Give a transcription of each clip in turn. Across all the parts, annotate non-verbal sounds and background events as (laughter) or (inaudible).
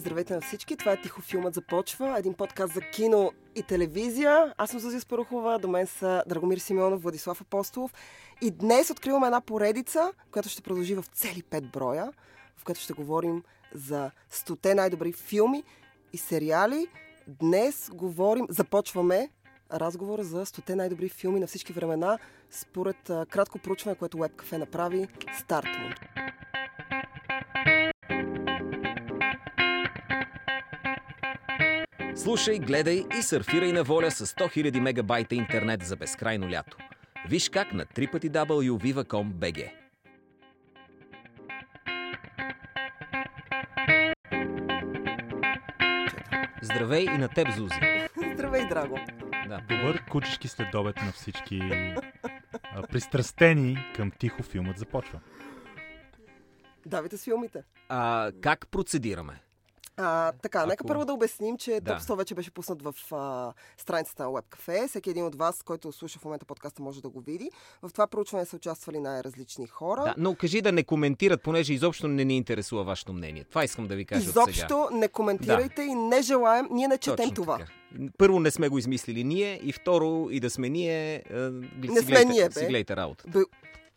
Здравейте на всички, това е Тихо филмът започва, един подкаст за кино и телевизия. Аз съм Зузия Спарухова, до мен са Драгомир Симеонов, Владислав Апостолов. И днес откриваме една поредица, която ще продължи в цели пет броя, в която ще говорим за стоте най-добри филми и сериали. Днес говорим, започваме разговор за стоте най-добри филми на всички времена, според кратко проучване, което WebCafe направи Стартмунд. Слушай, гледай и сърфирай на воля с 100 000 мегабайта интернет за безкрайно лято. Виж как на www.viva.com.bg Здравей и на теб, Зузи. (laughs) Здравей, Драго. Да. Добър кучешки следобед на всички а, пристрастени към тихо филмът започва. Давайте с филмите. А, как процедираме? А, така, Ако... нека първо да обясним, че да. топ 100 вече беше пуснат в а, страницата на WebCafe. Всеки един от вас, който слуша в момента подкаста, може да го види. В това проучване са участвали най-различни хора. Да, но кажи да не коментират, понеже изобщо не ни интересува вашето мнение. Това искам да ви кажа Изобщо не коментирайте да. и не желаем, ние не четем Точно това. Така. Първо не сме го измислили ние и второ и да сме ние, а, не сме ние, бе. си гледайте работа. Бе,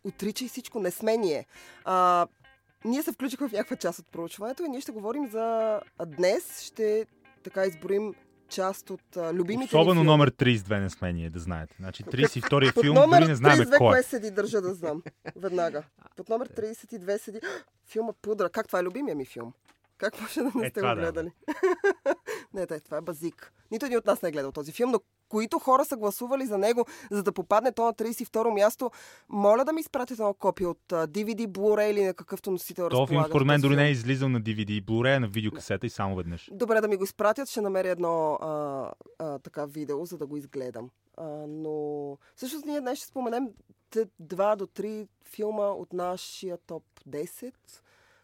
отричай всичко, не сме ние. А, ние се включихме в някаква част от проучването и ние ще говорим за... А днес ще така изборим част от а, любимите Особено номер 32 не сме ние, да знаете. Значи 32-я филм дори не знаем кой е. кое седи, държа да знам. Веднага. Под номер 32 седи (gasps) филма Пудра. Как това е любимия ми филм? Как може да не Е, сте го да. гледали? (laughs) не, не, това е базик. Нито един от нас не е гледал този филм, но които хора са гласували за него, за да попадне то на 32-ро място, моля да ми изпратите едно копие от DVD, Blu-ray или на какъвто носител Това филм според мен дори не е излизал на DVD Blu-ray, а на видеокасета и само веднъж. Добре да ми го изпратят, ще намеря едно а, а, така видео, за да го изгледам. А, но всъщност ние днес ще споменем т- два до три филма от нашия топ 10,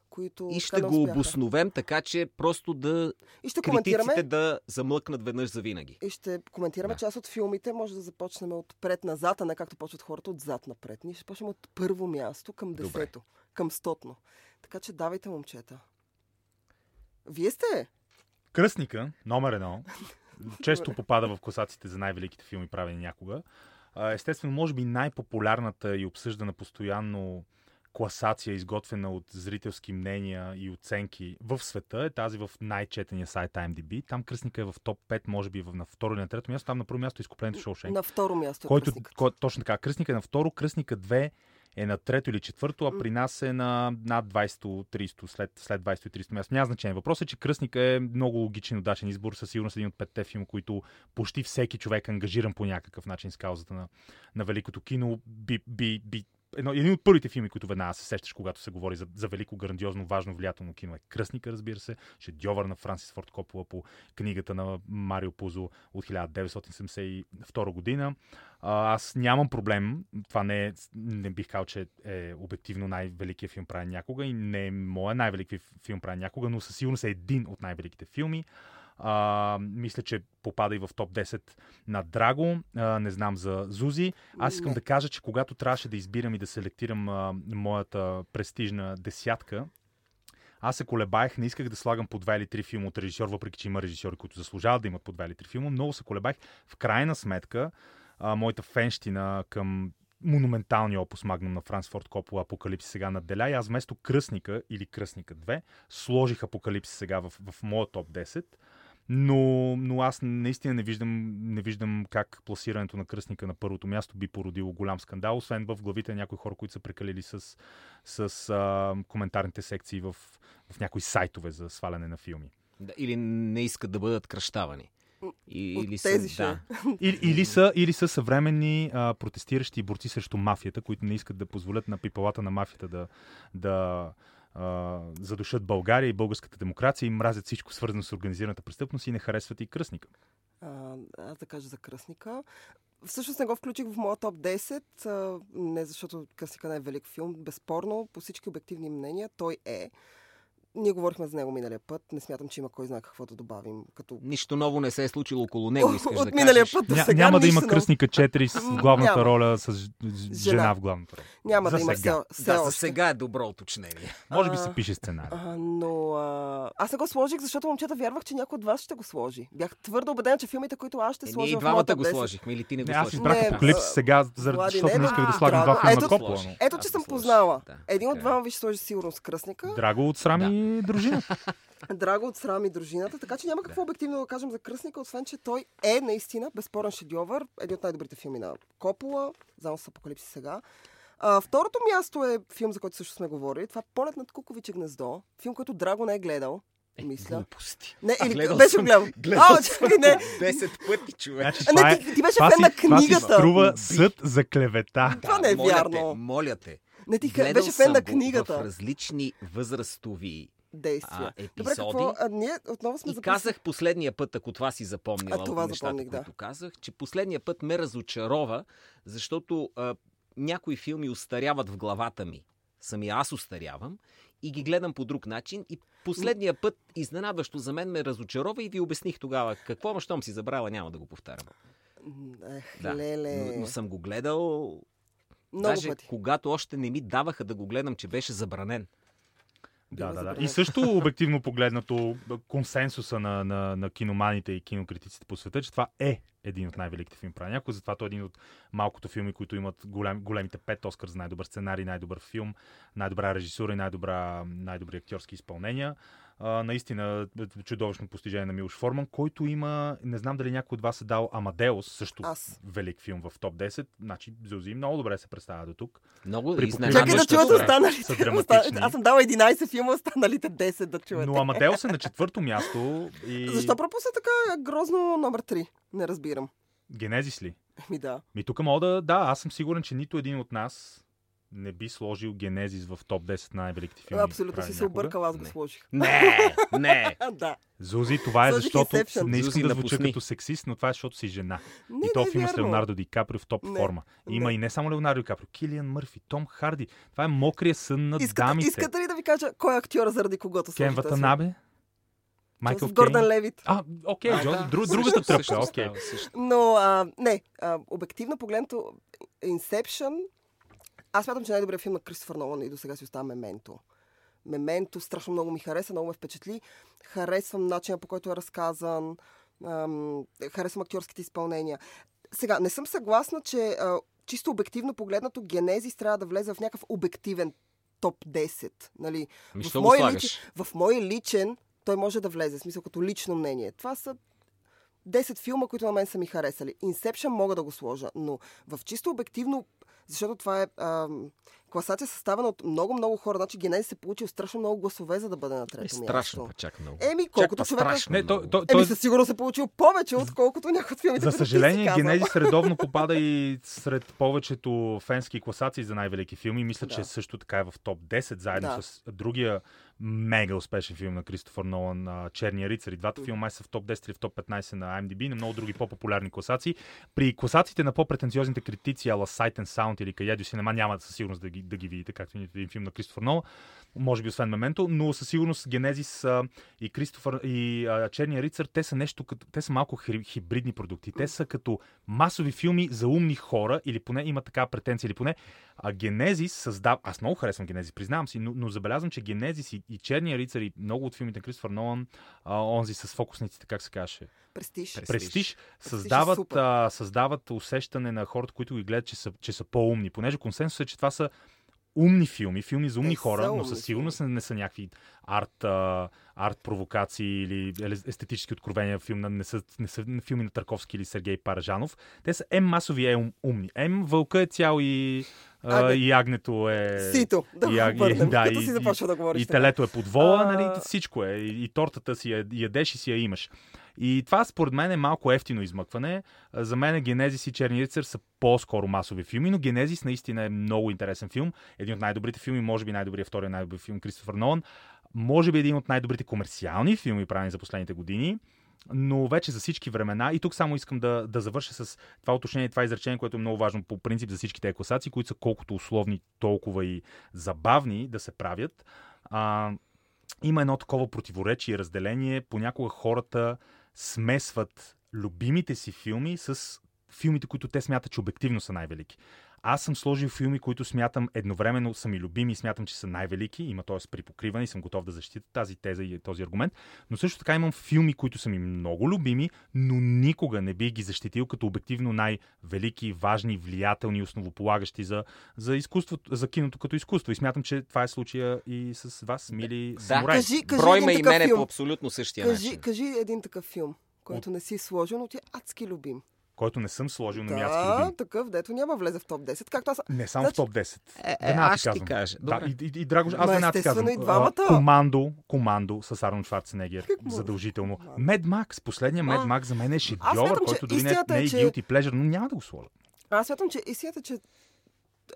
които И ще го успяха. обосновем, така че просто да И ще коментираме критиците да замлъкнат веднъж за винаги. И ще коментираме Да. част от филмите. Може да започнем от пред назад, а не както почват хората отзад напред. Ние ще почнем от първо място към Добре. десето, към стотно. Така че давайте, момчета. Вие сте? Кръстника, номер едно, (laughs) често попада в класациите за най-великите филми, правени някога. Естествено, може би най-популярната и обсъждана постоянно класация, изготвена от зрителски мнения и оценки в света, е тази в най-четения сайт IMDb. Там кръстника е в топ 5, може би на второ или на трето място. Там на първо място е изкуплението Шоушенк. На второ място е който, кой, точно така, кръстника е на второ, кръстника 2 е на трето или четвърто, а при нас е на над 20-30, след, след 20-30 място. Няма значение. Въпросът е, че кръстника е много логичен удачен избор, със сигурност един от петте филма, които почти всеки човек е ангажиран по някакъв начин с каузата на, на великото кино, би, би, би Едно, един от първите филми, които веднага се сещаш, когато се говори за, за велико, грандиозно, важно, влиятелно кино е Кръстника, разбира се, Шедьовър на Франсис Форд Копола по книгата на Марио Пузо от 1972 година. Аз нямам проблем. Това не, е, не бих казал, че е обективно най-великият филм правен някога и не е моя най-велики филм правен някога, но със сигурност е един от най-великите филми. А, мисля, че попада и в топ 10 на Драго. А, не знам за Зузи. Аз искам да кажа, че когато трябваше да избирам и да селектирам а, моята престижна десятка, аз се колебаех, не исках да слагам по два или три филма от режисьор, въпреки че има режисьори, които заслужават да имат по два или три филма. Много се колебаех. В крайна сметка, а, моята фенщина към монументалния опус магнум на Франс Форд Копола Апокалипси сега надделя и аз вместо Кръстника или Кръстника 2 сложих Апокалипси сега в, в моя топ 10. Но, но аз наистина не виждам, не виждам как пласирането на кръстника на първото място би породило голям скандал, освен в главите на някои хора, които са прекалили с, с а, коментарните секции в, в някои сайтове за сваляне на филми. Да, или не искат да бъдат кръщавани. И, От или тези са, да. (laughs) Или, или, са, или са съвременни а, протестиращи борци срещу мафията, които не искат да позволят на пипалата на мафията да, да задушат България и българската демокрация и мразят всичко свързано с организираната престъпност и не харесват и кръстника. А, аз да кажа за Кръстника. Всъщност не го включих в моя топ 10, а, не защото Кръстника не е велик филм, безспорно, по всички обективни мнения, той е. Ние говорихме за него миналия път. Не смятам, че има кой знае какво да добавим. Като... Нищо ново не се е случило около него, искаш От да миналия кажеш. път до Ня, сега няма да има ново. кръстника 4 с главната няма. роля с Жена. жена в главната роля. Няма За да има сега. все, все Да, за сега е добро уточнение. Може би се пише сценарий. А, но а, аз не го сложих, защото момчета вярвах, че някой от вас ще го сложи. Бях твърдо убедена, че филмите, които аз ще Е, ние сложа и в двамата моята го 10. сложихме или ти не го Не, аз избрах Не, Апокалипсис а, сега, защото не, исках да слагам два филма сложи. но- Ето, че съм познала. Един от е. двама ви ще сложи сигурно с кръстника. Драго от срам и дружина. Драго от срам и дружината, така че няма какво обективно да кажем за кръстника, освен че той е наистина безспорен шедьовър, един от най-добрите филми на Копола, заедно с Апокалипсис сега. А, второто място е филм, за който също сме говорили. Това е Полет над Куковиче гнездо. Филм, който Драго не е гледал. Мисля. Глупости. Не, А, или гледал беше съм- гледал. Гледал А, чакай, не. 10 пъти, човек. Значи, не, е, ти, ти беше фен на това си книгата. струва съд за клевета. Това не е моля вярно. Те, моля те. Не, ти Гледал беше фен на го В книгата. различни възрастови Действия. а, Добре, епизоди. какво? А, ние отново сме И записали- казах последния път, ако това си запомнила А, това от нещата, запомних, да. които казах, че последния път ме разочарова, защото а, някои филми устаряват в главата ми. Самия аз устарявам и ги гледам по друг начин. И последния път, изненадващо за мен, ме разочарова и ви обясних тогава какво, ма щом си забрала, няма да го повтарям. Ех, Да. леле. Но, но съм го гледал Много даже пъти. когато още не ми даваха да го гледам, че беше забранен. Да, да, да. И също (laughs) обективно погледнато консенсуса на, на, на киноманите и кинокритиците по света, че това е един от най-великите филми прави някой. Затова той е един от малкото филми, които имат голем, големите пет Оскар за най-добър сценарий, най-добър филм, най-добра режисура и най-добра, най-добри актьорски изпълнения. А, наистина чудовищно постижение на Милош Форман, който има, не знам дали някой от вас е дал Амадеус, също Аз. велик филм в топ 10. Значи Зузи много добре се представя до тук. Много При. Чакай да чуят останалите. Аз съм дала 11 филма, останалите 10 да чуете. Но Амадеус е на четвърто място и Защо пропусна така грозно номер 3? Не разбирам. Генезис ли? Ми да. Ми тук мога да, да, аз съм сигурен, че нито един от нас не би сложил Генезис в топ 10 на най-великите филми. Абсолютно си се някога. объркала, аз го Не. сложих. Не, (laughs) не. Да. Зузи, това е Сложих защото Inception. не искам Зузи, да звуча напусни. като сексист, но това е защото си жена. Не, и то не е филм с вярно. Леонардо Ди Каприо в топ Не, форма. Има не. и не само Леонардо Ди Каприо, Килиан Мърфи, Том Харди. Това е мокрия сън на Искате, дамите. искате ли да ви кажа кой е актьора, заради когото Кен сложите? Ватанабе? Майкъл С Гордан Кейн? Левит. А, окей, А, да, друг, също- другата тръпка, окей. също. Но, а, не, а, обективно погледнато, Inception, аз смятам, че най-добрият филм на Кристофър Нолан и до сега си остава Мементо. Мементо страшно много ми хареса, много ме впечатли. Харесвам начина по който е разказан, ам, харесвам актьорските изпълнения. Сега, не съм съгласна, че а, чисто обективно погледнато Генезис трябва да влезе в някакъв обективен топ 10. Нали? Ми, В мой личен- в мой личен той може да влезе, в смисъл като лично мнение. Това са 10 филма, които на мен са ми харесали. Inception мога да го сложа, но в чисто обективно, защото това е ам, класация съставена от много-много хора. Значи Генези се получил страшно много гласове, за да бъде на трето Е, място. страшно, па чак много. Еми, колкото човека... страшно Не, много. той, Еми, със сигурност се получил повече, отколкото някои от филмите, За съжаление, казал. Генезис (laughs) редовно попада и сред повечето фенски класации за най-велики филми. Мисля, Да. че също така е в топ 10, заедно Да. с другия мега успешен филм на Кристофър Нолан, Черния рицар. И двата филма май са в топ 10 или в топ 15 на IMDb, и на много други по-популярни класации. При класациите на по-претенциозните критици, ала Sight and Sound или Каяди Синема, няма със сигурност да ги, да ги видите, както нито един филм на Кристофър Нолан. Може би освен Мементо, но със сигурност Генезис и Кристофър и Черния рицар, те са нещо като, те са малко хибридни продукти. Те са като масови филми за умни хора, или поне има така претенция, или поне а Генезис създава... Аз много харесвам Генезис, признавам си, но, но забелязвам, че Генезис и, и Черния рицар и много от филмите на Кристофър Нолан, а, онзи с фокусниците, как се каже, Престиж. Престиж. Престиж, е създават, супер. а, създават усещане на хората, които ги гледат, че са, че са по-умни. Понеже консенсус е, че това са умни филми, филми за умни хора, но със сигурност не, са някакви арт, а, арт провокации или естетически откровения. Филм не, са, не са филми на Тарковски или Сергей Паражанов. Те са М масови, Е ум, умни. М вълка е цял и, а, Агне. и агнето е... Сито, да и, а- върнем, да, като и- си започва да говориш. и телето е под вола, А. нали, всичко е. И, и тортата си я ядеш и си я имаш. И това според мен е малко ефтино измъкване. За мен Генезис и Черни рицар са по-скоро масови филми, но Генезис наистина е много интересен филм. Един от най-добрите филми, може би най-добрият, втория най-добри филм Кристофър Нолан. Може би един от най-добрите комерциални филми, правени за последните години но вече за всички времена. И тук само искам да, да завърша с това уточнение, това изречение, което е много важно по принцип за всички тези класации, които са колкото условни, толкова и забавни да се правят. А, има едно такова противоречие разделение. Понякога хората смесват любимите си филми с филмите, които те смятат, че обективно са най-велики. Аз съм сложил филми, които смятам едновременно са ми любими и смятам, че са най-велики. Има т.е. при покриване и съм готов да защита тази теза и този аргумент. Но също така имам филми, които са ми много любими, но никога не би ги защитил като обективно най-велики, важни, влиятелни, основополагащи за, за, изкуството, за киното като изкуство. И смятам, че това е случая и с вас, мили Да. самураи. Кажи, кажи Брой ме и мене филм. по абсолютно същия Кажи, начин. кажи един такъв филм, който не си сложил, но ти е адски любим. Който не съм сложил на място Да, любим. такъв, дето няма влезе в топ 10. Както аз... Не само Значи- в топ 10. Е, е, аз ти казвам. кажа. Да, и, и, и Драго, аз веднага ти казвам. и двамата. а, Командо, командо с Арнолд Шварценегер. Задължително. Мед Макс, последния Мед. Макс за мен е шедьовър, че който дори не, истината не е, е че- guilty pleasure, но няма да го сложа. Аз смятам, че истината, че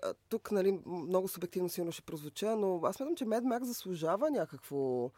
а, тук, нали, много субективно силно ще прозвуча, но аз смятам, че Mad Max заслужава някакво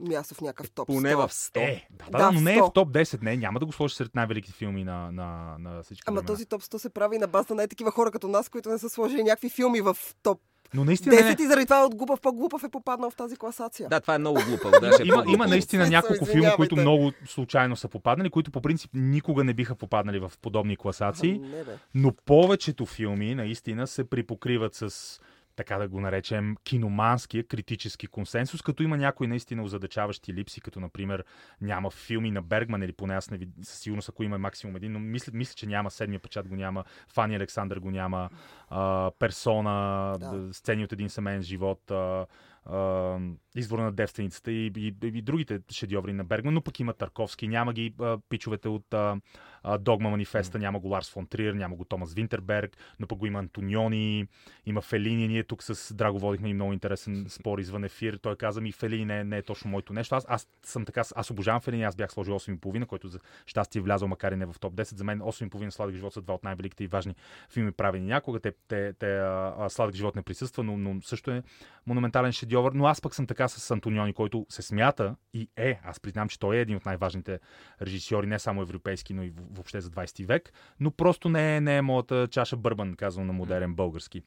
място в някакъв топ Поне 100. в 100. Е, да, да, Да, но не е 100. в топ 10. Не, няма да го сложиш сред най-великите филми на, на, на всички Ама времена. този топ 100 се прави на база на такива хора като нас, които не са сложили някакви филми в топ Но наистина не, 10 и заради това от глупав по-глупав е попаднал в тази класация. Да, това е много глупаво. Даже е има, има наистина няколко филма, които много случайно са попаднали, които по принцип никога не биха попаднали в подобни класации. Не, бе. Но повечето филми наистина се припокриват с така да го наречем, киноманския критически консенсус, като има някои наистина озадачаващи липси, като например няма филми на Бергман или поне аз не вид... със сигурност ако има максимум един, но мисля, мисля, че няма седмия печат го няма, Фани Александър го няма, а, Персона, Да. сцени от един семейен живот, а, а, Извора на девственицата и, и, и, другите шедьоври на Бергман, но пък има Тарковски, няма ги а, пичовете от а, а, Догма Манифеста, няма го Ларс фон Триер, няма го Томас Винтерберг, но пък го има Антониони, има Фелини. Ние тук с Драго водихме и много интересен спор извън ефир. Той каза ми, Фелини не, е- не е точно моето нещо. Аз, аз съм така, аз обожавам Фелини, аз бях сложил 8,5, който за щастие е влязъл, макар и не в топ 10. За мен 8,5 Сладък живот са два от най-великите и важни филми правени някога. Те, те, те а, а, Сладък живот не присъства, но, но също е монументален шедьовър. Но аз пък съм така с Антониони, който се смята и е, аз признавам, че той е един от най-важните режисьори, не само европейски, но и въобще за 20 век, но просто не е, не е моята чаша бърбан, казвам на модерен български.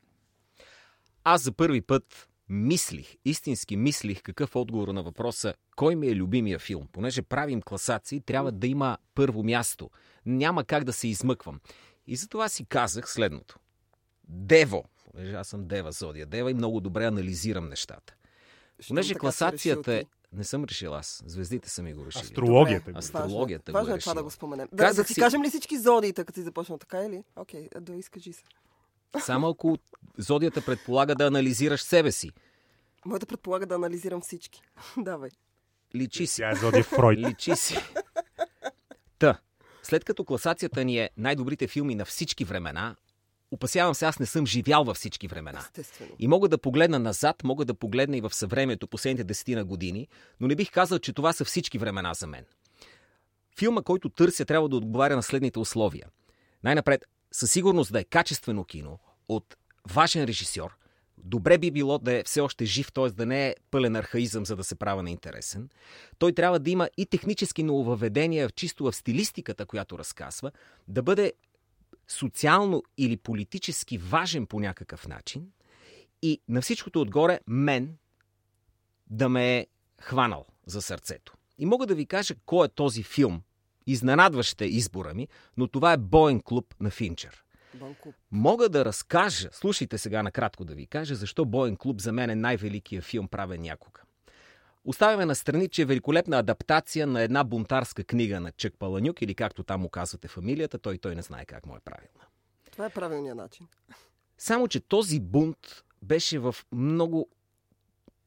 Аз за първи път мислих, истински мислих какъв отговор на въпроса кой ми е любимия филм. Понеже правим класации, трябва да има първо място. Няма как да се измъквам. И затова си казах следното. Дево, понеже аз съм Дева Зодия, Дева и много добре анализирам нещата. Понеже класацията е... Не съм решил аз. Звездите са ми го решили. Астрологията. Добре, го. Астрологията. важно е. го е Важно е това да го споменем. Да, да си си- кажем ли всички зодиите, като си започнал така или? Окей, да изкажи се. Само ако зодията предполага да анализираш себе си. Моята предполага да анализирам всички. (laughs) Давай. Личи си. Тя е Зодия Фройд. Личи си. Та, след като класацията ни е най-добрите филми на всички времена, опасявам се, аз не съм живял във всички времена. Естествено. И мога да погледна назад, мога да погледна и в съвремето, последните десетина години, но не бих казал, че това са всички времена за мен. Филма, който търся, трябва да отговаря на следните условия. Най-напред, със сигурност да е качествено кино, от важен режисьор, добре би било да е все още жив, т.е. да не е пълен архаизъм, за да се правя неинтересен. Той трябва да има и технически нововведения, чисто в стилистиката, която разказва, да бъде социално или политически важен по някакъв начин и на всичкото отгоре мен да ме е хванал за сърцето. И мога да ви кажа кой е този филм. Изненадващ е избора ми, но това е Боен клуб на Финчер. Банко. Мога да разкажа, слушайте сега накратко да ви кажа, защо Боен клуб за мен е най-великия филм правен някога. Оставяме на страни, че е великолепна адаптация на една бунтарска книга на Чък Паланюк, или както там му казвате фамилията, той той не знае как му е правилна. Това е правилният начин. Само, че този бунт беше в много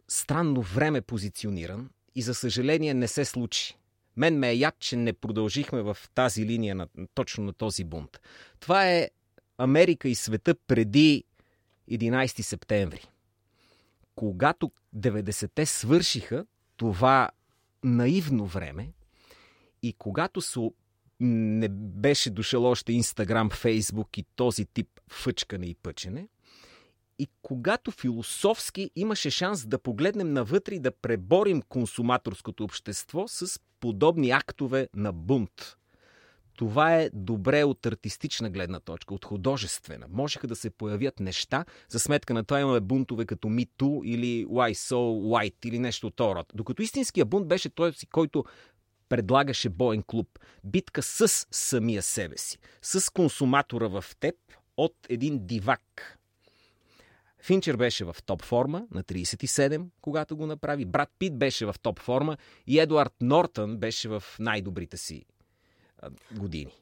странно време позициониран и за съжаление не се случи. Мен ме е яд, че не продължихме в тази линия на, точно на този бунт. Това е Америка и света преди 11 септември. Когато 90-те свършиха това наивно време и когато се не беше дошъл още Инстаграм, Фейсбук и този тип фъчкане и пъчене. И когато философски имаше шанс да погледнем навътре и да преборим консуматорското общество с подобни актове на бунт. Това е добре от артистична гледна точка, от художествена. Можеха да се появят неща, за сметка на това имаме бунтове като Me Too или Why So White или нещо от род. Докато истинския бунт беше той, който предлагаше боен клуб. Битка с самия себе си, с консуматора в теб от един дивак. Финчер беше в топ форма на 37, когато го направи. Брат Пит беше в топ форма и Едуард Нортън беше в най-добрите си години.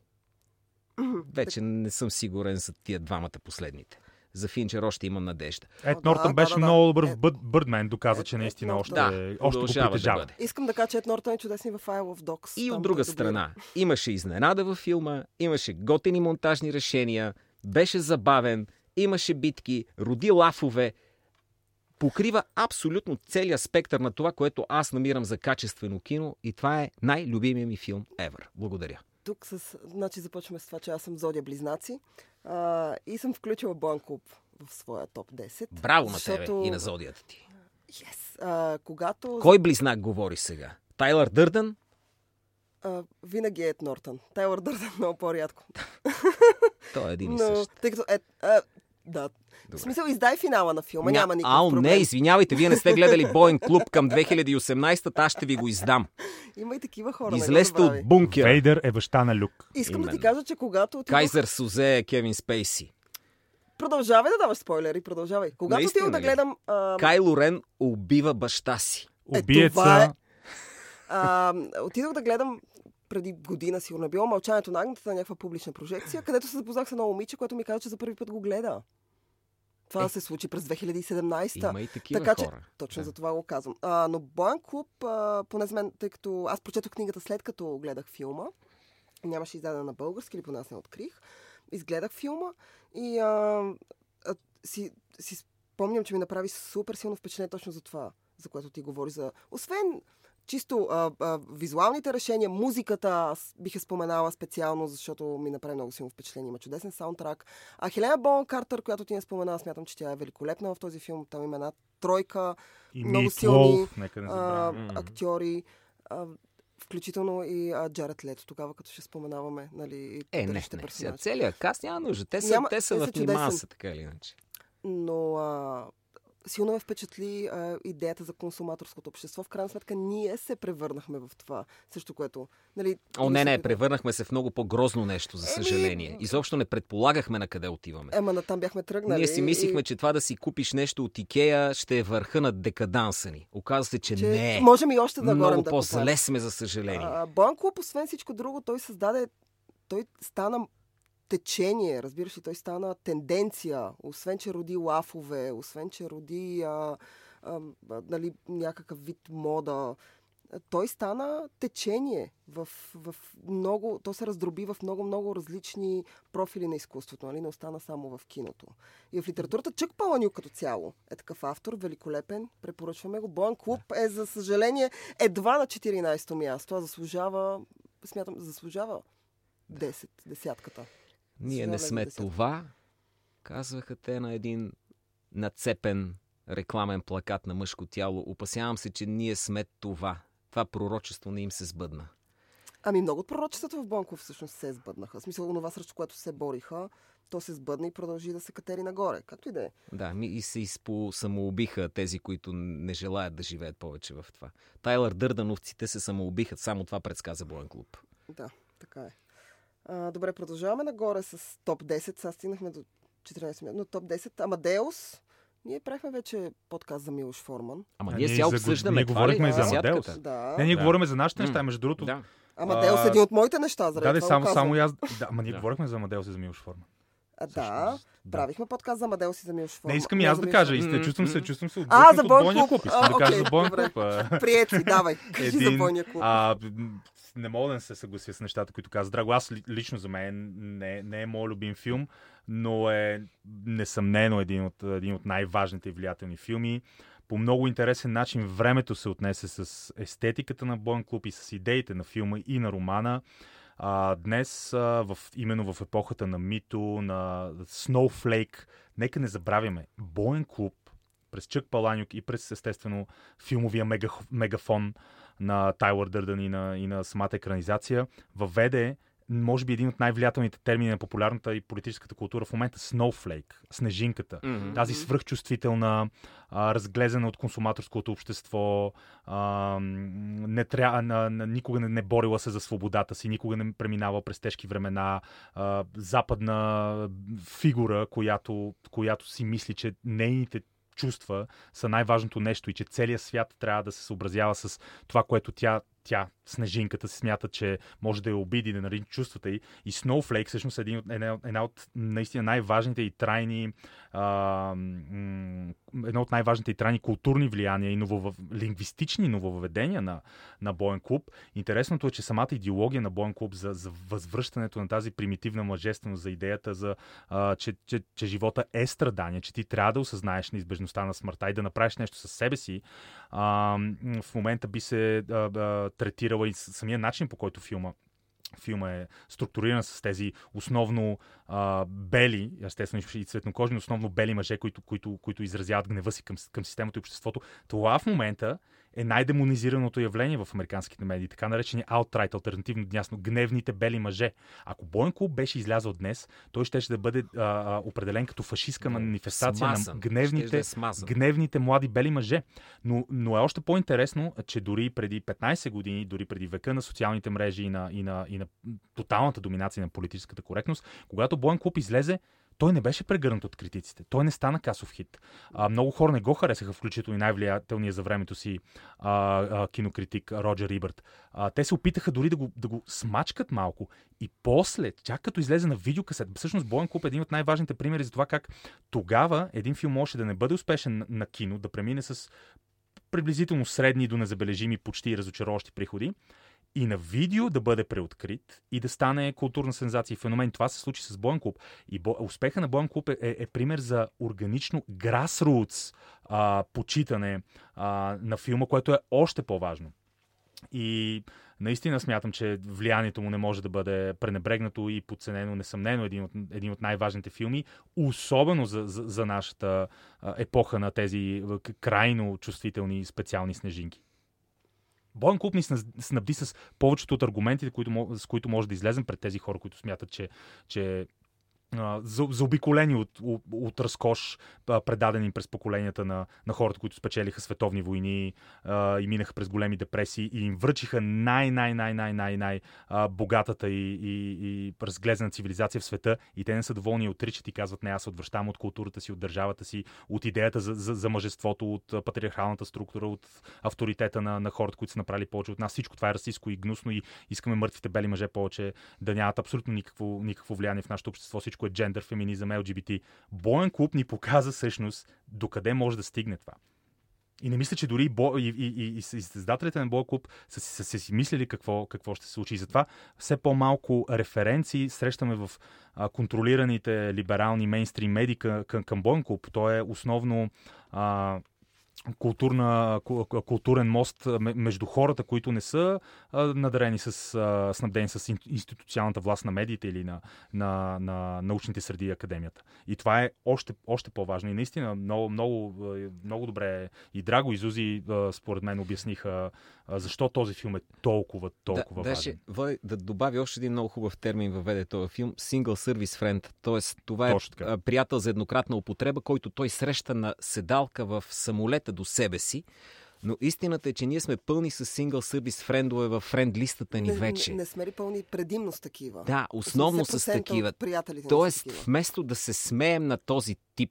Вече не съм сигурен за тия двамата последните. За Финчер още имам надежда. Ед Нортън да, беше да, да, много добър в Бърдмен, доказа, Ед, че наистина Ед, още, да, още го притежава. Да Искам да кажа, че Ед Нортън е чудесен в Isle of Dogs. И от друга страна, имаше изненада във филма, имаше готени монтажни решения, беше забавен, имаше битки, роди лафове, покрива абсолютно целият спектър на това, което аз намирам за качествено кино и това е най-любимия ми филм ever. Благодаря. Тук с... Значи започваме с това, че аз съм Зодия Близнаци а, и съм включила Боен клуб в своя топ 10. Браво на защото... тебе и на Зодията ти. Yes. А, когато... Кой близнак говори сега? Тайлър Дърдън? А, винаги е Ед Нортън. Тайлър Дърдън много по-рядко. (laughs) Той е един и същ. Тъй като е, а, да. Добре. В смисъл, издай финала на филма, Ня... няма никакъв Ау, проблем. не, извинявайте, вие не сте гледали Боен клуб към 2018, та аз ще ви го издам. Има и такива хора. Излезте от бункера. Вейдър е баща на Люк. Искам Именно. да ти кажа, че когато... Отидох... Кайзер Сузе е Кевин Спейси. Продължавай да даваш спойлери, продължавай. Когато отидох да гледам... А... Кайло Рен убива баща си. Убиеца. Е, е... А, отидох да гледам преди година сигурно е било Мълчанието на агнетата на някаква публична прожекция, където се запознах с едно момиче, което ми каза, че за първи път го гледа. Това е, се случи през 2017. Има и такива така, хора. Че, точно да. за това го казвам. А, но Боен клуб, а, поне за мен, тъй като аз прочетох книгата след като гледах филма, нямаше издадена на български, или поне аз не открих, изгледах филма и а, а, си, си спомням, че ми направи супер силно впечатление точно за това, за което ти говори. За... Освен чисто а, а, визуалните решения, музиката, аз бих я споменала специално, защото ми направи много силно впечатление. Има чудесен саундтрак. А Хелена Бон Картер, която ти не спомена, смятам, че тя е великолепна в този филм. Там има една тройка, и много силни а, актьори. А, включително и а, Джаред Лето, тогава като ще споменаваме. Нали, е, не, не. Сега, целият каст няма нужда. Те са, няма, те са, те са в маса, така или иначе. Но а, силно ме впечатли а, идеята за консуматорското общество. В крайна сметка ние се превърнахме в това, също което... Нали, О, не, не, превърнахме се в много по-грозно нещо, за съжаление. Еми... Изобщо не предполагахме на къде отиваме. Ема, на там бяхме тръгнали. Ние си мислихме, и... че това да си купиш нещо от Икея ще е върха на декаданса ни. Оказва се, че, че не е. Можем и още да Много да по-зле сме, за съжаление. Банко, освен всичко друго, той създаде той стана течение, разбираш ли, той стана тенденция, освен, че роди лафове, освен, че роди а, а, нали, някакъв вид мода, той стана течение в, в много, то се раздроби в много-много различни профили на изкуството, нали? не остана само в киното. И в литературата Чък Паланюк като цяло е такъв автор, великолепен, препоръчваме го. Боен клуб е, за съжаление, едва на 14-то място, а заслужава, смятам, заслужава 10, десятката. Ние не сме това, казваха те на един нацепен рекламен плакат на мъжко тяло. Опасявам се, че ние сме това. Това пророчество не им се сбъдна. Ами много от пророчествата в Бонков всъщност се сбъднаха. В смисъл, това срещу което се бориха, то се сбъдна и продължи да се катери нагоре. Както и да е. Да, ми и се изпо самоубиха тези, които не желаят да живеят повече в това. Тайлър Дърдановците се самоубиха. Само това предсказа Боен клуб. Да, така е. А, добре, продължаваме нагоре с топ 10. Сега стигнахме до 14 минути. Но топ 10. Амадеус. Ние правихме вече подкаст за Милош Форман. Ама ние сега обсъждаме. Ние говорихме за Амадеус. Да. Не, ние да. говорим за нашите неща, между другото. Да. Амадеус е един от моите неща. Да, да, само, само аз. Да, ама ние да. говорихме за Амадеус и за Милош Форман. А, да, да, правихме подкаст за Амадеус и за Милош Форман. Не искам и аз да кажа. Истина, чувствам се, чувствам се А, за бойния клуб. Искам да кажа за бойния клуб. Приети, давай. Кажи за бойния клуб не мога да не се съглася с нещата, които каза Драго. Аз лично за мен не, не е моят любим филм, но е несъмнено един от, един от най-важните и влиятелни филми. По много интересен начин времето се отнесе с естетиката на Боен клуб и с идеите на филма и на романа. А, днес, а, в, именно в епохата на Мито, на Snowflake, нека не забравяме, Боен клуб през Чък Паланюк и през естествено филмовия мегафон на Тайлър Дърдън и на, и на самата екранизация, въведе може би един от най-влиятелните термини на популярната и политическата култура в момента snowflake, снежинката. Мгм. Тази свръхчувствителна, а, разглезена от консуматорското общество, а, не тря... на, на, никога не, не борила се за свободата си, никога не преминава през тежки времена, а, западна фигура, която, която си мисли, че нейните чувства са най-важното нещо и че целият свят трябва да се съобразява с това, което тя, тя снежинката се смята, че може да я обиди, да нарича чувствата й. И Snowflake всъщност е един една, една от наистина най-важните и трайни а, м, едно от най-важните и трайни културни влияния и нововъв... лингвистични нововведения на, на Боен клуб. Интересното е, че самата идеология на Боен клуб за, за възвръщането на тази примитивна мъжественост, за идеята за а, че, че, че живота е страдание, че ти трябва да осъзнаеш неизбежността на смъртта и да направиш нещо със себе си, а, в момента би се а, а, третирала и самия начин по който филма филма е структуриран с тези основно а, бели, естествено и цветнокожни, основно бели мъже, които, които, които изразяват гнева си към, към системата и обществото. Това в момента е най-демонизираното явление в американските медии, така наречени outright, альтернативно дясно, гневните бели мъже. Ако Боен клуб беше излязъл днес, той ще, да бъде а, определен като фашистска манифестация Смазан. на Щеше гневните, да е гневните млади бели мъже. Но, но е още по-интересно, че дори преди 15 години, дори преди века на социалните мрежи и на, и на, и на тоталната доминация на политическата коректност, когато Боен клуб излезе, той не беше прегърнат от критиците. Той не стана касов хит. А, много хора не го харесаха, включително и най-влиятелния за времето си а, а, кинокритик Роджер Ибърт. А, те се опитаха дори да го, да го смачкат малко. И после, чак като излезе на видеокасет, всъщност Боен клуб е един от най-важните примери за това как тогава един филм може да не бъде успешен на кино, да премине с приблизително средни до незабележими, почти разочароващи приходи, и на видео да бъде преоткрит и да стане културна сензация и феномен. Това се случи с Боен клуб. И бо, успеха на Боен клуб е, е, е пример за органично grassroots а, почитане а, на филма, което е още по-важно. И наистина смятам, че влиянието му не може да бъде пренебрегнато и подценено, несъмнено, един от, един от най-важните филми, особено за, за, за нашата епоха на тези крайно чувствителни специални снежинки. Боен клуб ни сна- снабди с повечето от аргументите, които, с които може да излезем пред тези хора, които смятат, че, че заобиколени от, от, разкош, предадени през поколенията на, на хората, които спечелиха световни войни а, и минаха през големи депресии и им връчиха най-най-най-най-най-най богатата и, и, и разглезена цивилизация в света и те не са доволни и отричат и казват не, аз се отвръщам от културата си, от държавата си, от идеята за, за, за мъжеството, от патриархалната структура, от авторитета на, на хората, които са направили повече от нас. Всичко това е расистско и гнусно и искаме мъртвите бели мъже повече да нямат абсолютно никакво, никакво влияние в нашето общество. Всичко е джендър, феминизъм, ЛГБТ. Боен клуб ни показа всъщност докъде може да стигне това. И не мисля, че дори Бо, и, и, и, и създателите на Боя клуб са, са, са си мислили какво, какво ще се случи. И затова все по-малко референции срещаме в а, контролираните либерални мейнстрим медии към, към, Боен клуб. Той е основно а, културна, ку- културен мост между хората, които не са надарени с, снабдени с ин- институционалната власт на медиите или на, на, на научните среди и академията. И това е още, още по-важно. И наистина много, много, много добре и Драго и Зузи според мен обясниха защо този филм е толкова, толкова да, важен. Даже, Вой, да добавя още един много хубав термин въведе този филм. Single Service Friend. Тоест, това е приятел за еднократна употреба, който той среща на седалка в самолета до себе си. Но истината е, че ние сме пълни с сингъл сървис френдове в френд листата ни не, вече. Не, не сме ли пълни предимно с такива? Да, основно с 80% такива. Тоест, такива. вместо да се смеем на този тип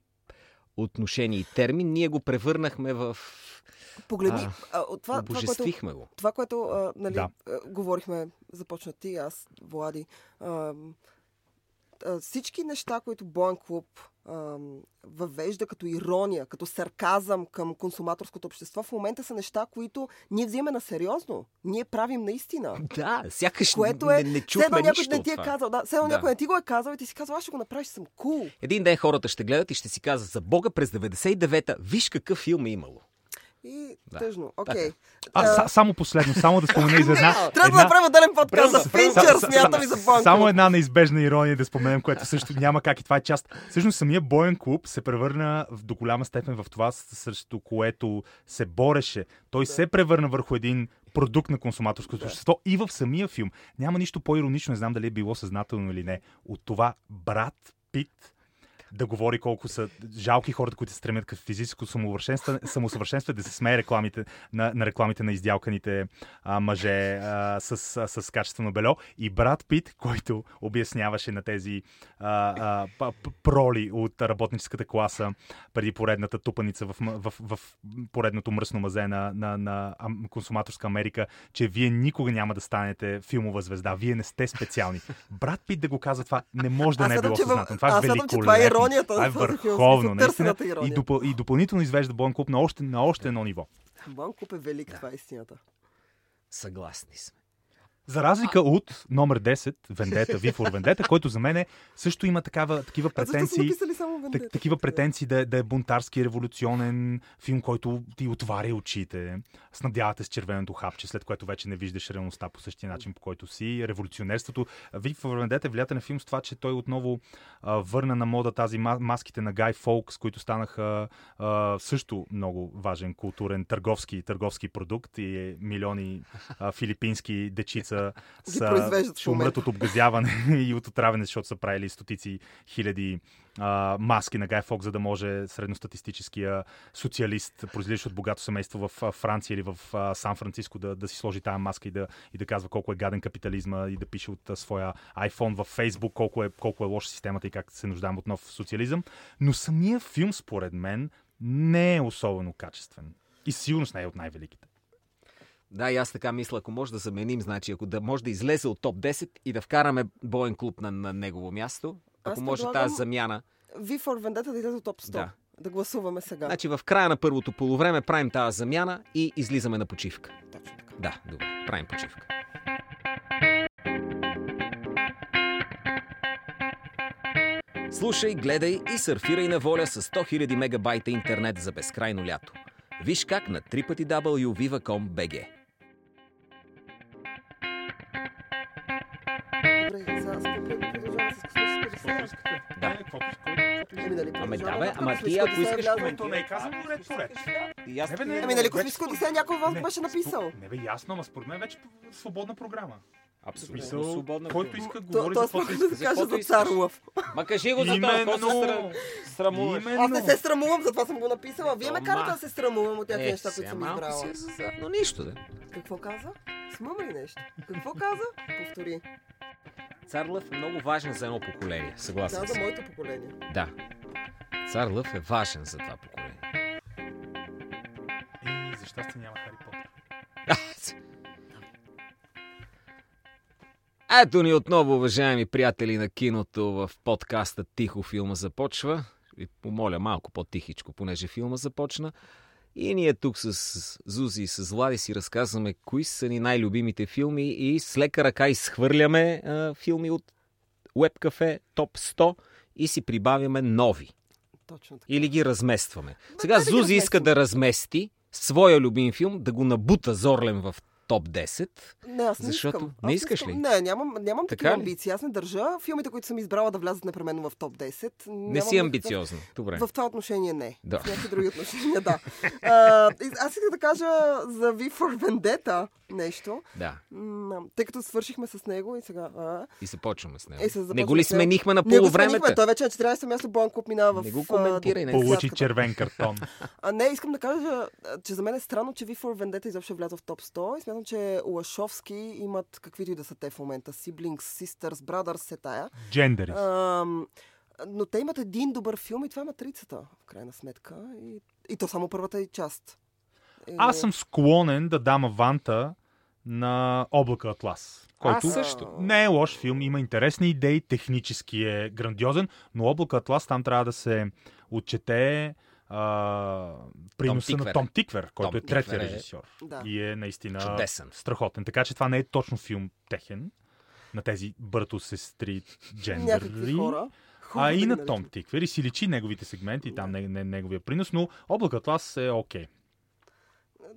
отношение и термин, ние го превърнахме в... Погледни, а, а, това, това, което, Обожествихме го. това, което а, нали, Да. а, говорихме, започна ти, аз, Влади. А, а, всички неща, които Боен клуб въвежда като ирония, като сарказъм към консуматорското общество, в момента са неща, които ние взимаме на сериозно. Ние правим наистина. Да, сякаш Което е, не, не чухме едно някой нищо не ти е това. казал, да, все Да. някой не ти го е казал и ти си казал, аз ще го направиш, съм кул. Cool. Един ден хората ще гледат и ще си казват за Бога през 99-та, виж какъв филм е имало. И Да. тъжно. Окей. А, А, са, само последно, само да спомена и за една... Трябва да направим отделен подкаст за Финчер, смятам и за Боен Само една неизбежна ирония да споменем, което също няма как и това е част. Всъщност самия боен клуб се превърна в, до голяма степен в това, срещу което се бореше. Той се превърна върху един продукт на консуматорското общество и в самия филм. Няма нищо по-иронично, не знам дали е било съзнателно или не, от това брат Пит да говори колко са жалки хората, които се стремят към физическо самосъвършенстване да се смее рекламите на, на рекламите на издялканите а, мъже а, с, а, с качествено бельо. И брат Пит, който обясняваше на тези а, а, проли от работническата класа преди поредната тупаница в, в, в, в поредното мръсно мазе на, на, на консуматорска Америка, че вие никога няма да станете филмова звезда. Вие не сте специални. Брат Пит да го казва това не може да Аз не е било съзнателно. Това е това е великолепно. Иронията Това е върховно, наистина. И, допъл, и допълнително извежда Клуб на още, на още едно ниво. Бон е велик, това е истината. Съгласни сме. За разлика от номер 10, Вендета, Вифор Вендета, който за мен е, също има такава, такива претенции. само Так, такива претенции да, е- да е бунтарски, революционен филм, който ти отваря очите, снабдявате с червеното хапче, след което вече не виждаш реалността по същия начин, по който си. Революционерството. Вик в Вендета е влиятелен филм с това, че той отново а, върна на мода тази ма- маските на Гай Фолкс, които станаха а, също много важен културен търговски, търговски продукт и е милиони а, филипински дечица Произвеждат в ще умрат от обгазяване (laughs) и от отравяне, защото са правили стотици хиляди а, маски на Гай Фок, за да може средностатистическия социалист, произлизащ от богато семейство в Франция или в Сан-Франциско, да, да си сложи тая маска и да, и да казва колко е гаден капитализма и да пише от а, своя iPhone в Facebook колко е, колко е лоша системата и как се нуждаем от нов социализъм. Но самия филм, според мен, не е особено качествен. И сигурност не е от най-великите. Да, и аз така мисля, ако може да заменим, значи ако да може да излезе от топ 10 и да вкараме боен клуб на, на негово място, ако Аз може тази замяна. V for Vendetta да излезе от топ 100. Да. Да гласуваме сега. Значи в края на първото полувреме правим тази замяна и излизаме на почивка. Точно така. Да, добре, правим почивка. Слушай, гледай и сърфирай на воля с 100 000 мегабайта интернет за безкрайно лято. Виж как на www.viva.com.bg Да. Ами, нали, Ами да, бе, ама ти ако искаш. То не е ред по ред. Бе, не, Ами, нали, космическо десея някой вас беше написал. Не бе, ясно, ама според мен вече свободна програма. Абсолютно Смисъл, свободна. който иска говори за каквото иска. да каквото за цар Лъв. Ма кажи го за това, какво се срамуваш. Аз не се срамувам, затова съм го написала. Вие ме карате да се срамувам от някакви Е, неща, които съм избрала. Но нищо, да. Какво каза? Смъмри нещо. Какво каза? Повтори. Цар Лъв е много важен за едно поколение. Съгласен Каза съм. моето поколение. Да. Цар Лъв е важен за това поколение. И за щастие няма Хари Потър. (laughs) Ето ни отново, уважаеми приятели на киното, в подкаста Тихо филма започва. Ви помоля малко по-тихичко, понеже филма започна. И ние тук с Зузи и с Влади си разказваме кои са ни най-любимите филми и с лека ръка изхвърляме а, филми от Webcafe Топ 100 и си прибавяме нови. Точно така. Или ги разместваме. Сега дай да Зузи иска да размести своя любим филм, да го набута Зорлен в топ 10. Не, аз не Защото- искам. не Аз искаш искам. ли? Не, нямам, нямам Така такива амбиции. Аз не държа филмите, които съм избрала да влязат непременно в топ 10. Не си никакъв- амбициозна. Добре. В това отношение не. Да. В някакви други отношения, да. (laughs) А, аз исках да кажа за V for Vendetta нещо, Да. Тъй като свършихме с него и сега... А, И започваме с него. Е, се не го ли сменихме на полувремето? той вече на 14 място Боан Клуб минава в... Не го коментирай, не. Получи червен картон. А не, искам да кажа, че за мен е странно, че V for Vendetta изобщо е влязъл в топ 100 и смятам, че Лашовски имат каквито и да са те в момента. Siblings, Sisters, Brothers, се тая. Джендери. Но те имат един добър филм и това е Матрицата, в крайна сметка. И, и то само първата и част. И- Аз съм склонен да дам аванта на Облака Атлас. Който Аз също. не е лош филм, има интересни идеи, технически е грандиозен, но Облака Атлас там трябва да се отчете а, приноса Тиквер. на Том Тиквер, който Том е третия е- режисьор. Да. И е наистина Чудесен. страхотен. Така че това не е точно филм техен на тези бърто сестри джендери. А и на Том. Тиквер и си личи неговите сегменти, там не, не, неговия принос, но Облака Атлас е окей.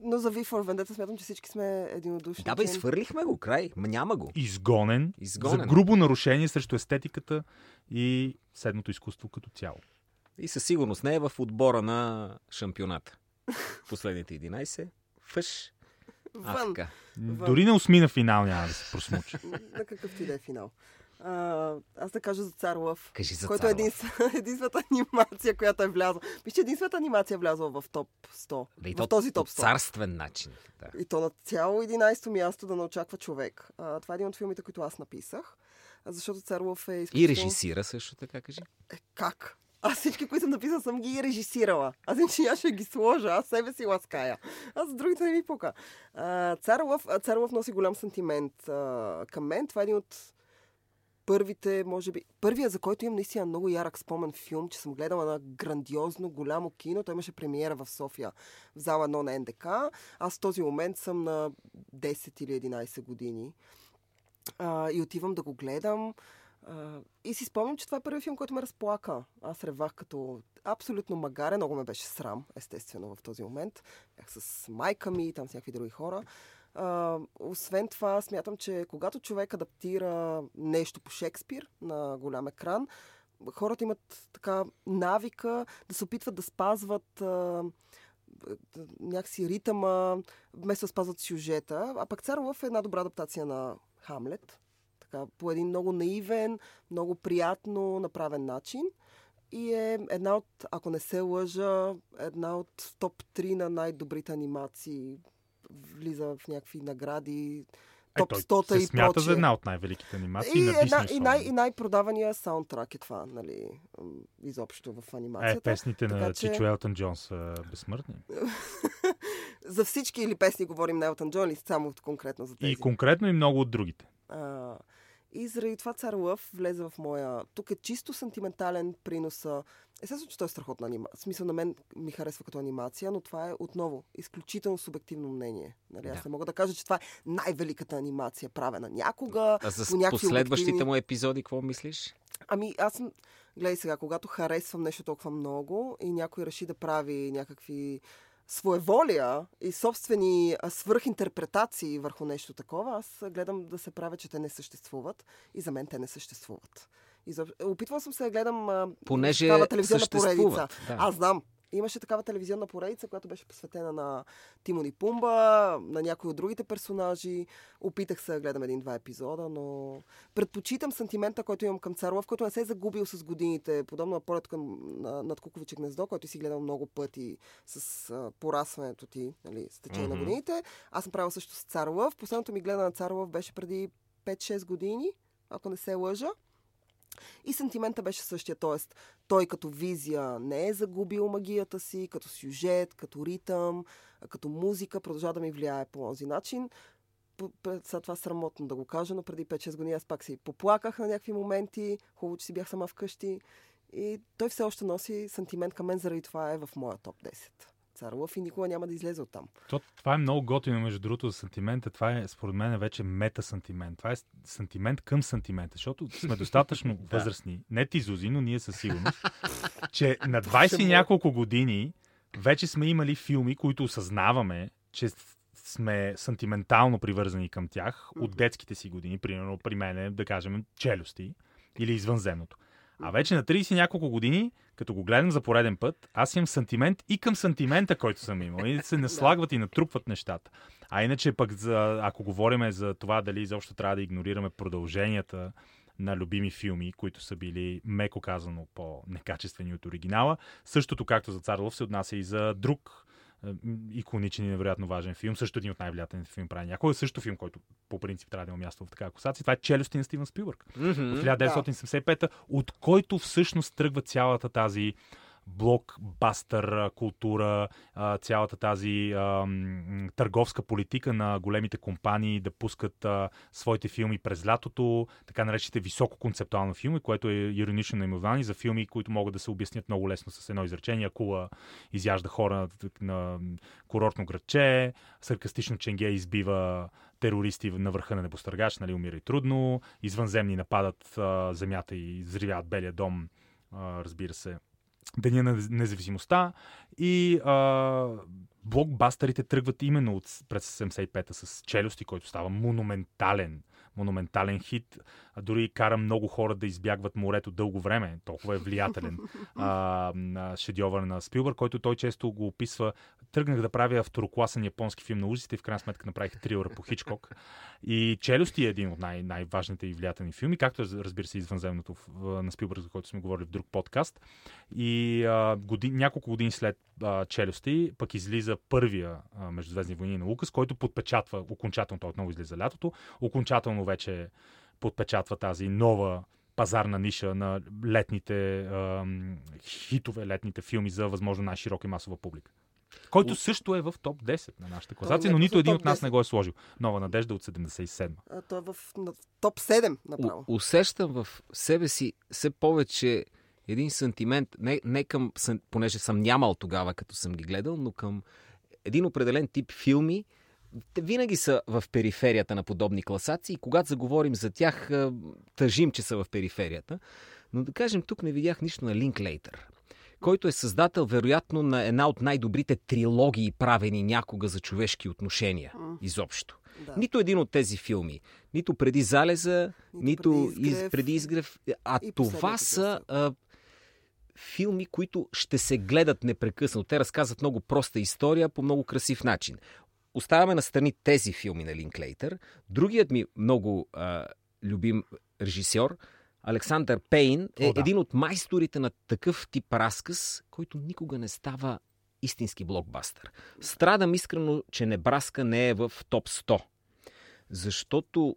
Но за V for Vendetta смятам, че всички сме единодушни. Да, бе, изхвърлихме го, край. Ма няма го. изгонен, Изгонен. за грубо нарушение срещу естетиката и седното изкуство като цяло. И със сигурност не е в отбора на шампионата. Последните 11. Фъш. А, Вън. така. Дори не осмина финал няма да се просмуча. (laughs) На какъв ти да е финал. А, аз да кажа за Цар Лъв, Кажи за който е Цар Лъв. единствен, (laughs) единствената анимация, която е влязла. Вижте, единствената анимация е влязла в топ 100. Да, и в то този топ по 100. царствен начин. Да. И то на цяло 11-то място да не очаква човек. А, това е един от филмите, които аз написах. Защото Цар Лъв е И изключително... режисира също така, кажи. Е, как? Аз всички, които съм написала, съм ги режисирала. Аз не, аз ще ги сложа, аз себе си лаская. Аз другите не ми пука. А, Цар Лъв, а, Цар Лъв носи голям сантимент към мен. Това е един от първите, може би, първия, за който имам наистина много ярък спомен филм, че съм гледала на грандиозно, голямо кино. Той имаше премиера в София, в зала 1 на НДК. Аз в този момент съм на 10 или 11 години. А, и отивам да го гледам. И си спомням, че това е първият филм, който ме разплака. Аз ревах като абсолютно магаре. Много ме беше срам, естествено, в този момент. Бях с майка ми, там с някакви други хора. А, освен това, смятам, че когато човек адаптира нещо по Шекспир на голям екран, хората имат така навика да се опитват да спазват а, някакси ритъма, вместо да спазват сюжета. А пък Цар Лъв е една добра адаптация на Хамлет. Така, по един много наивен, много приятно направен начин. И е една от, ако не се лъжа, една от топ 3 на най-добрите анимации. Влиза в някакви награди, топ той 100 се и смята прочие. за една от най-великите анимации И, на една, и, най- и най-продавания саундтрак е това, нали, изобщо в Е, анимацията. песните на Така че- Чичо Елтън Джон са безсмъртни. (laughs) За всички или песни говорим на Елтън Джон или само конкретно за тези? И конкретно и много от другите. А, и заради това Цар Лъв влезе в моя... Тук е чисто сантиментален принос. Естествено, че той е страхотна анимация. Смисъл на мен ми харесва като анимация, но това е отново изключително субективно мнение. Нали? Аз Да. не мога да кажа, че това е най-великата анимация, правена някога. А за по последващите обективни- му епизоди, какво мислиш? Ами аз съм... Гледай сега, когато харесвам нещо толкова много и някой реши да прави някакви своеволия и собствени свръхинтерпретации върху нещо такова, аз гледам да се правя, че те не съществуват и за мен те не съществуват. И за... Опитвала съм се да гледам Понеже такава телевизионна поредица. Да. Аз знам. Имаше такава телевизионна поредица, която беше посветена на Тимон и Пумба, на някои от другите персонажи. Опитах се да гледам един-два епизода, но предпочитам сантимента, който имам към Царлов, който не се е загубил с годините. Подобно на полет към на, над Куковиче гнездо, който си гледал много пъти с а, порасването ти нали, с течение Мгм. на годините. Аз съм правил също с Царлов. Последното ми гледане на Царлов беше преди 5-6 години, ако не се лъжа. И сантимента беше същия, т.е. той като визия не е загубил магията си, като сюжет, като ритъм, като музика, продължава да ми влияе по този начин. Сега това е срамотно да го кажа, но преди 5-6 години аз пак си поплаках на някакви моменти, хубаво, че си бях сама вкъщи. И той все още носи сантимент към мен, заради това е в моя топ 10. Цар Лъв и никога няма да излезе от там. То, това е много готино, между другото, за сантимента. Това е, според мен, е вече мета-сантимент. Това е сантимент към сантимента, защото сме (laughs) достатъчно възрастни. Не ти, Зузи, но ние със сигурност, (laughs) че на 20 и няколко години вече сме имали филми, които осъзнаваме, че сме сантиментално привързани към тях от детските си години. Примерно при мен е, да кажем, челюсти или извънземното. А вече на 30 и няколко години, като го гледам за пореден път, аз имам сантимент и към сантимента, който съм имал. И се наслагват и натрупват нещата. А иначе пък, за, ако говорим за това дали изобщо трябва да игнорираме продълженията на любими филми, които са били, меко казано, по-некачествени от оригинала, същото както за Царлов се отнася и за друг иконичен и невероятно важен филм. Също един от най-влиятелните филми прави някой. Също филм, който по принцип трябва да има място в такава класация. Това е Челюсти на Стивен Спилбърг Мгм. от 1975, от който всъщност тръгва цялата тази блокбастър култура, цялата тази търговска политика на големите компании да пускат своите филми през лятото, така наречените висококонцептуални филми, което е иронично наименование за филми, които могат да се обяснят много лесно с едно изречение. Акула изяжда хора на курортно градче, саркастично Ченге избива терористи на върха на небостъргач, нали, умира и трудно, извънземни нападат земята и взривяват Белия дом, разбира се, Деня на независимостта и а, блокбастерите тръгват именно от през 75-та с челюсти, който става монументален монументален хит. А дори кара много хора да избягват морето дълго време. Толкова е влиятелен (laughs) а, шедьовър на Спилбър, който той често го описва. Тръгнах да правя второкласен японски филм на узите и в крайна сметка направих трилъра по Хичкок. И Челюсти е един от най- най-важните и влиятелни филми, както разбира се извънземното на Спилбърг, за който сме говорили в друг подкаст. И а, годин, няколко години след а, Челюсти пък излиза първия а, Междузвездни войни на Лукас, който подпечатва окончателно, той отново излиза лятото, окончателно вече подпечатва тази нова пазарна ниша на летните а, хитове, летните филми за възможно най-широка и масова публика. Който също е в топ 10 на нашата класация, но нито един от нас не го е сложил. Нова надежда от 77. А, той е в топ 7 направо. У, усещам в себе си все повече един сантимент, не, не към, понеже съм нямал тогава, като съм ги гледал, но към един определен тип филми, те винаги са в периферията на подобни класации и когато заговорим за тях, тъжим, че са в периферията. Но да кажем, тук не видях нищо на Линклейтър който е създател, вероятно, на една от най-добрите трилогии, правени някога за човешки отношения. Mm. Изобщо. Да. Нито един от тези филми. Нито преди залеза, нито, нито преди, изгрев, из, преди изгрев. А това са а, филми, които ще се гледат непрекъснато. Те разказват много проста история по много красив начин. Оставяме на страни тези филми на Линклейтър. Другият ми много а, любим режисьор – Александър Пейн е О, да. един от майсторите на такъв тип разказ, който никога не става истински блокбастър. Страдам искрено, че Небраска не е в топ 100. Защото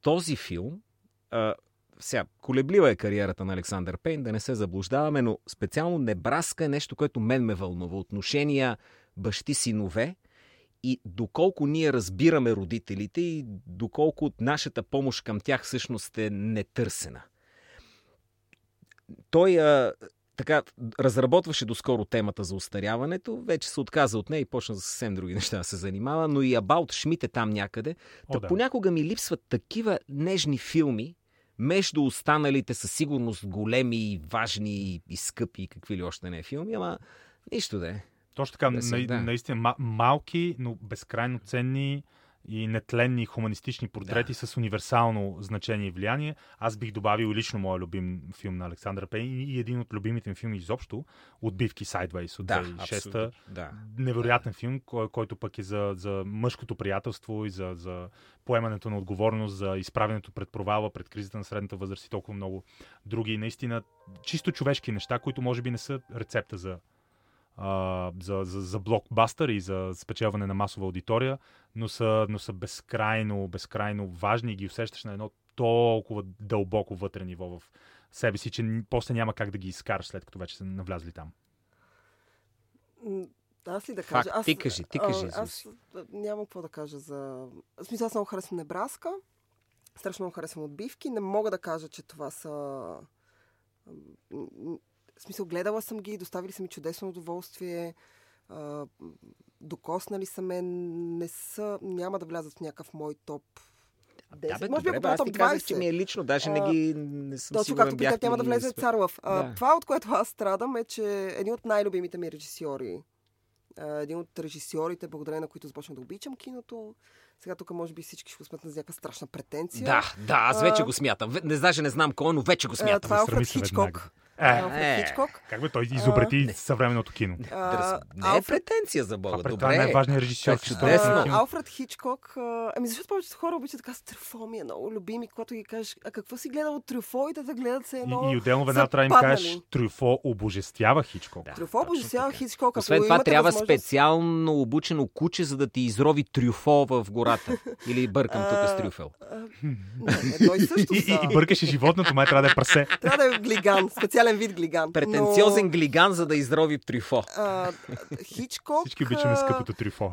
този филм, а, сега, колеблива е кариерата на Александър Пейн, да не се заблуждаваме, но специално Небраска е нещо, което мен ме вълнува. Отношения бащи-синове – и доколко ние разбираме родителите и доколко нашата помощ към тях всъщност е нетърсена. Той а, така разработваше доскоро темата за устаряването, вече се отказа от нея и почна за съвсем други (laughs) неща да се занимава, но и Абаут Шмидт е там някъде. О, да. Понякога ми липсват такива нежни филми, между останалите със сигурност големи, важни и скъпи, какви ли още не е филми, ама нищо да е. Точно така, да, на, да. наистина малки, но безкрайно ценни и нетленни хуманистични портрети да. с универсално значение и влияние. Аз бих добавил лично моя любим филм на Александър Пейн и един от любимите ми филми изобщо, Отбивки Sideways от да, 2006 да. Невероятен филм, кой, който пък е за, за мъжкото приятелство и за, за поемането на отговорност, за изправенето пред провала, пред кризата на средната възраст и толкова много други. Наистина, чисто човешки неща, които може би не са рецепта за а, за, за, за блокбастър и за спечелване на масова аудитория, но са, но са безкрайно, безкрайно важни и ги усещаш на едно толкова дълбоко вътре ниво в себе си, че после няма как да ги изкараш след като вече са навлязли там. Аз ли да кажа? Факт, аз, ти кажи, ти кажи. А, аз нямам какво да кажа за... В смисъл, аз много харесвам Небраска. Страшно много харесвам отбивки. Не мога да кажа, че това са в смисъл, гледала съм ги, доставили са ми чудесно удоволствие, а, докоснали са ме, не са, няма да влязат в някакъв мой топ 10. Да, бе, Може би добре, аз ти казах, че ми е лично, даже не ги не съм Точно както питах, няма да влезе Царлов. Да. Това, от което аз страдам, е, че един от най-любимите ми режисьори, един от режисьорите, благодарение на които започнах да обичам киното, сега тук може би всички ще го смятат за някаква страшна претенция. Да, да, аз вече а, го смятам. Не даже не знам кой, но вече го смятам. Това е Алфред Хичкок. Е, е, Хичкок. Как бе, той изобрети а, съвременното кино. А, не е Алфред... претенция за Бога. Добре. Това е най-важният режисьор. Чудесно. Алфред Хичкок. Ами защото повечето хора обичат така с Трюфо ми е много любими, когато ги кажеш, а какво си гледал от Трюфо и да гледат се едно. И, и отделно веднага трябва да им кажеш, Трюфо обожествява Хичкок. Да, Трюфо обожествява Хичкок. Освен това трябва възможност... специално обучено куче, за да ти изрови Трюфо в гората. Или бъркам тук с трюфел. (laughs) И също и, бъркаше животното, май трябва да е прасе. Трябва да е глиган, специален вид глиган претенциозен но... глиган, за да изрови трюфо. А, Хичкок... Всички обичаме скъпото трюфо.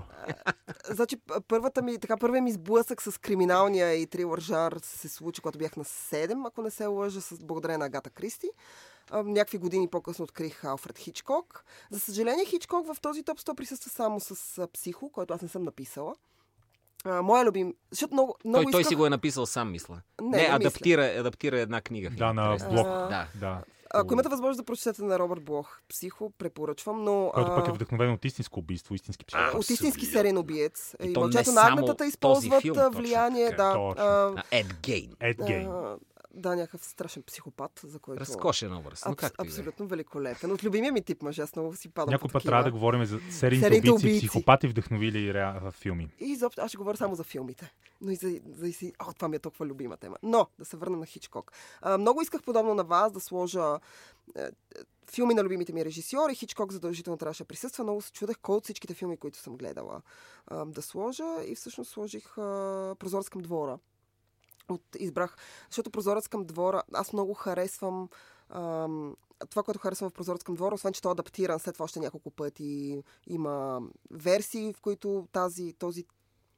Значи, първата ми, така, първият ми сблъсък с криминалния и трилър жар се случи, когато бях на 7, ако не се лъжа, с благодарение на Агата Кристи. Някакви години по-късно открих Алфред Хичкок. За съжаление, Хичкок в този топ 100 присъства само с Психо, който аз не съм написала. А, моя любим. Защото много, много Той, исках... той си го е написал сам, мисля. Не, Не, не адаптира, адаптира една книга. Да, на интерес. блог. А, Да. Да. Ако имате възможност да прочетете на Робърт Блох, психо, препоръчвам, но... Който пък е вдъхновен от истинско убийство, истински психопат. от истински сериен убиец. И И то не мълчето на този използват филм, а, точно влияние. така, да, точно. Ед Гейн. Ед Гейн. Да, някакъв страшен психопат, за който... Разкошен образ. Но Абс, както и да абсолютно великолепен. От любимия ми тип мъж, аз много си падам Някой път трябва да говорим за серийните Серийните убийци, убийци. психопати, вдъхновили ре... филми. И изобщо, аз ще говоря само за филмите. Но и за, за и си... О, това ми е толкова любима тема. Но, да се върна на Хичкок. А, много исках подобно на вас да сложа е, филми на любимите ми режисьори. Хичкок задължително трябваше да присъства. Много се чудех кой от всичките филми, които съм гледала да сложа. И всъщност сложих Прозорец към двора. От, избрах, защото Прозорец към двора, аз много харесвам ам, това, което харесвам в Прозорец към двора, освен че той е адаптиран след това още няколко пъти. Има версии, в които тази, този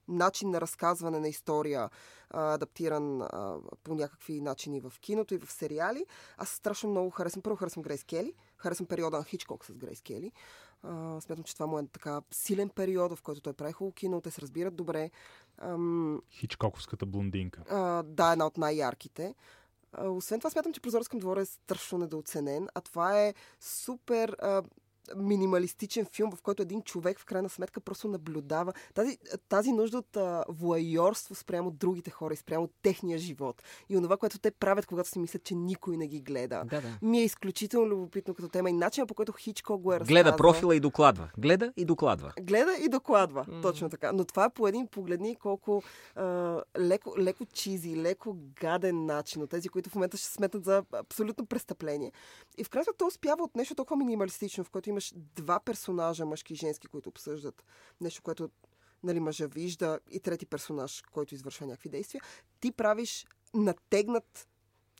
начин на разказване на история, а, адаптиран а, по някакви начини в киното и в сериали. Аз страшно много харесвам. Първо харесвам Грейс Кели. Харесвам периода на Хичкок с Грейс Кели. А, смятам, че това му е така силен период, в който той прави хубаво кино, те се разбират добре. Ам, Хичкоковската блондинка. а, да, една от най-ярките. Освен това, смятам, че Прозорец към двора е страшно недооценен, а това е супер а, минималистичен филм, в който един човек в крайна сметка просто наблюдава тази, тази нужда от а, вуайорство спрямо другите хора и спрямо техния живот. И онова, което те правят, когато си мислят, че никой не ги гледа. Да, да. Ми е изключително любопитно като тема и начинът по който Хичкок го е Гледа разказал. профила и докладва. Гледа и докладва. Гледа и докладва. Mm. Точно така. Но това е по един погледни колко а, леко, леко чизи, леко гаден начин от тези, които в момента ще сметнат за абсолютно престъпление. И в крайна сметка той успява от нещо толкова минималистично, в което имаш два персонажа, мъжки и женски, които обсъждат нещо, което нали, мъжа вижда и трети персонаж, който извършва някакви действия. Ти правиш натегнат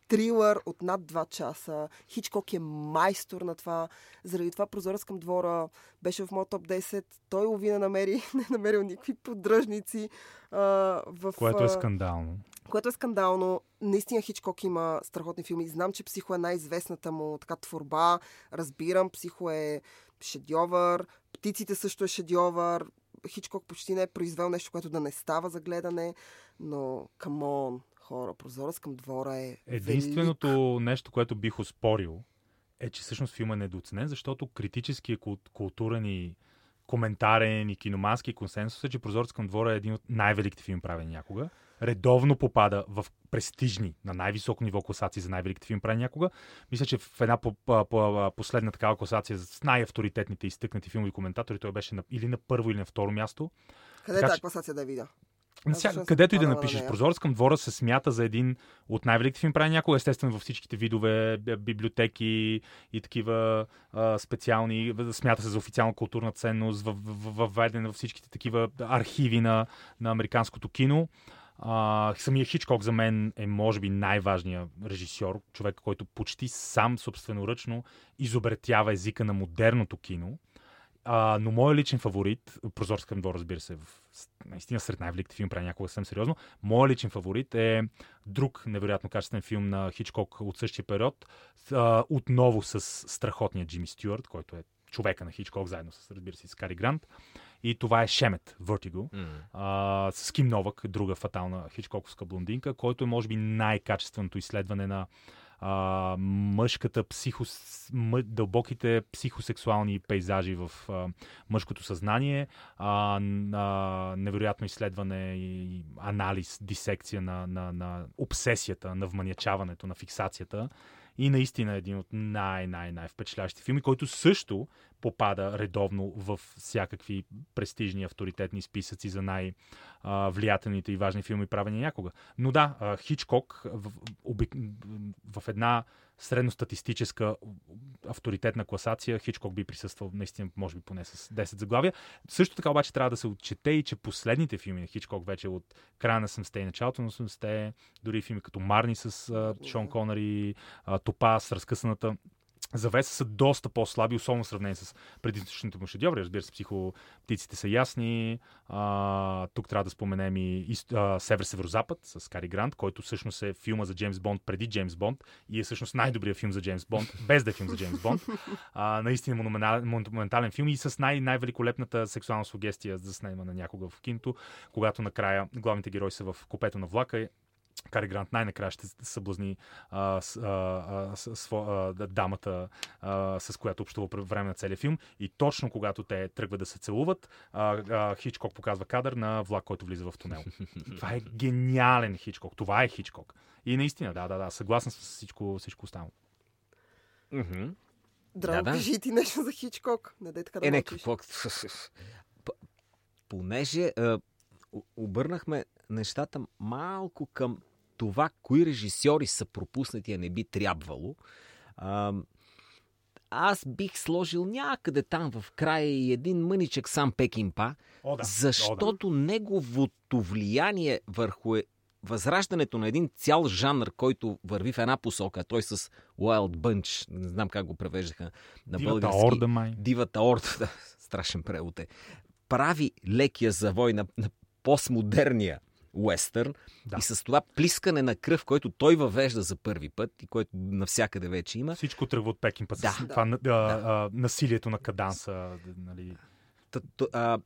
трилър от над 2 часа. Хичкок е майстор на това. Заради това прозорец към двора беше в моят топ 10. Той лови не намери, (laughs) не намерил никакви поддръжници. А, в, Което е скандално. Което е скандално. Наистина Хичкок има страхотни филми. Знам, че Психо е най-известната му така творба. Разбирам, Психо е шедьовър. Птиците също е шедьовър. Хичкок почти не е произвел нещо, което да не става за гледане. Но, камон, хора, прозорец към двора е Единственото велик. нещо, което бих оспорил, е, че всъщност филма е недооценен, защото критически, кул- културен и коментарен и киномански консенсус е, че Прозорец към двора е един от най-великите филми правени някога. Редовно попада в престижни, на най-високо ниво класации за най-великите филми правени някога. Мисля, че в една по- по- по- последна такава класация с най-авторитетните изтъкнати филмови коментатори той беше на, или на първо, или на второ място. Къде е така тази че- класация да видя? Ся, всъщност съм където и да напишеш. Прозорец към двора се смята за един от най-великите филми прави някога, естествено във всичките видове библиотеки и такива а, специални, смята се за официална културна ценност, във- във- въведен във всичките такива архиви на, на американското кино. А, самия Хичкок за мен е, може би, най-важният режисьор, човек, който почти сам собственоръчно изобретява езика на модерното кино. А, но моят личен фаворит, Прозорец към двор, разбира се, в, наистина сред най-великите филми, прави някога съвсем сериозно, моят личен фаворит е друг невероятно качествен филм на Хичкок от същия период, а, отново с страхотния Джимми Стюарт, който е човека на Хичкок, заедно с, разбира се, с Кари Грант. И това е Шемет, Vertigo, М. а, с Ким Новак, друга фатална хичкоковска блондинка, който е, може би, най-качественото изследване на а, мъжката психо, мъ, дълбоките психосексуални пейзажи в а, мъжкото съзнание, а, на, невероятно изследване и анализ, дисекция на, на, на обсесията, на вманячаването, на фиксацията. И наистина един от най-най-най впечатляващи филми, който също попада редовно в всякакви престижни авторитетни списъци за най-влиятелните и важни филми, правени някога. Но да, Хичкок в, обик... в една средностатистическа авторитетна класация, Хичкок би присъствал наистина, може би поне с 10 заглавия. Също така обаче трябва да се отчете и, че последните филми на Хичкок вече от края на 70-те и началото на 80-те, дори филми като Марни с а, Шон Конър и а, Топа с разкъсаната завеса са доста по-слаби, особено в сравнение с предишните му шедьоври. Разбира се, психоптиците са ясни. А, тук трябва да споменем и Север-Северозапад с Кари Грант, който всъщност е филма за Джеймс Бонд преди Джеймс Бонд и е всъщност най-добрият филм за Джеймс Бонд, без да е филм за Джеймс Бонд. А, наистина монументален филм и с най- най-великолепната сексуална сугестия за снимане някога в киното, когато накрая главните герои са в купето на влака Кари Грант най-накрая ще съблазни а, с, а, с, а, дамата, а, с която общува по време на целия филм. И точно когато те тръгват да се целуват, а, а, Хичкок показва кадър на влак, който влиза в тунел. (laughs) Това е гениален Хичкок. Това е Хичкок. И наистина, да, да, да, съгласен с всичко, всичко останало. Mm-hmm. Драго, да, да. кажи ти нещо за Хичкок. Не дай така да е, не, какво... (laughs) Понеже а, обърнахме нещата малко към това, кои режисьори са пропуснати, а не би трябвало. А, аз бих сложил някъде там в края и един мъничък сам Пекинпа, О, да. защото О, да. неговото влияние върху е възраждането на един цял жанр, който върви в една посока, той с Wild Bunch, не знам как го превеждаха на Дивата български. Орда, май. Дивата Орда, (laughs) да, страшен превод е. Прави лекия завой на, на постмодерния уестърн да. и с това плискане на кръв, който той въвежда за първи път и който навсякъде вече има. Всичко тръгва от Пекин, път да. с това да. А, а, насилието на каданса. Нали... Т, т, а,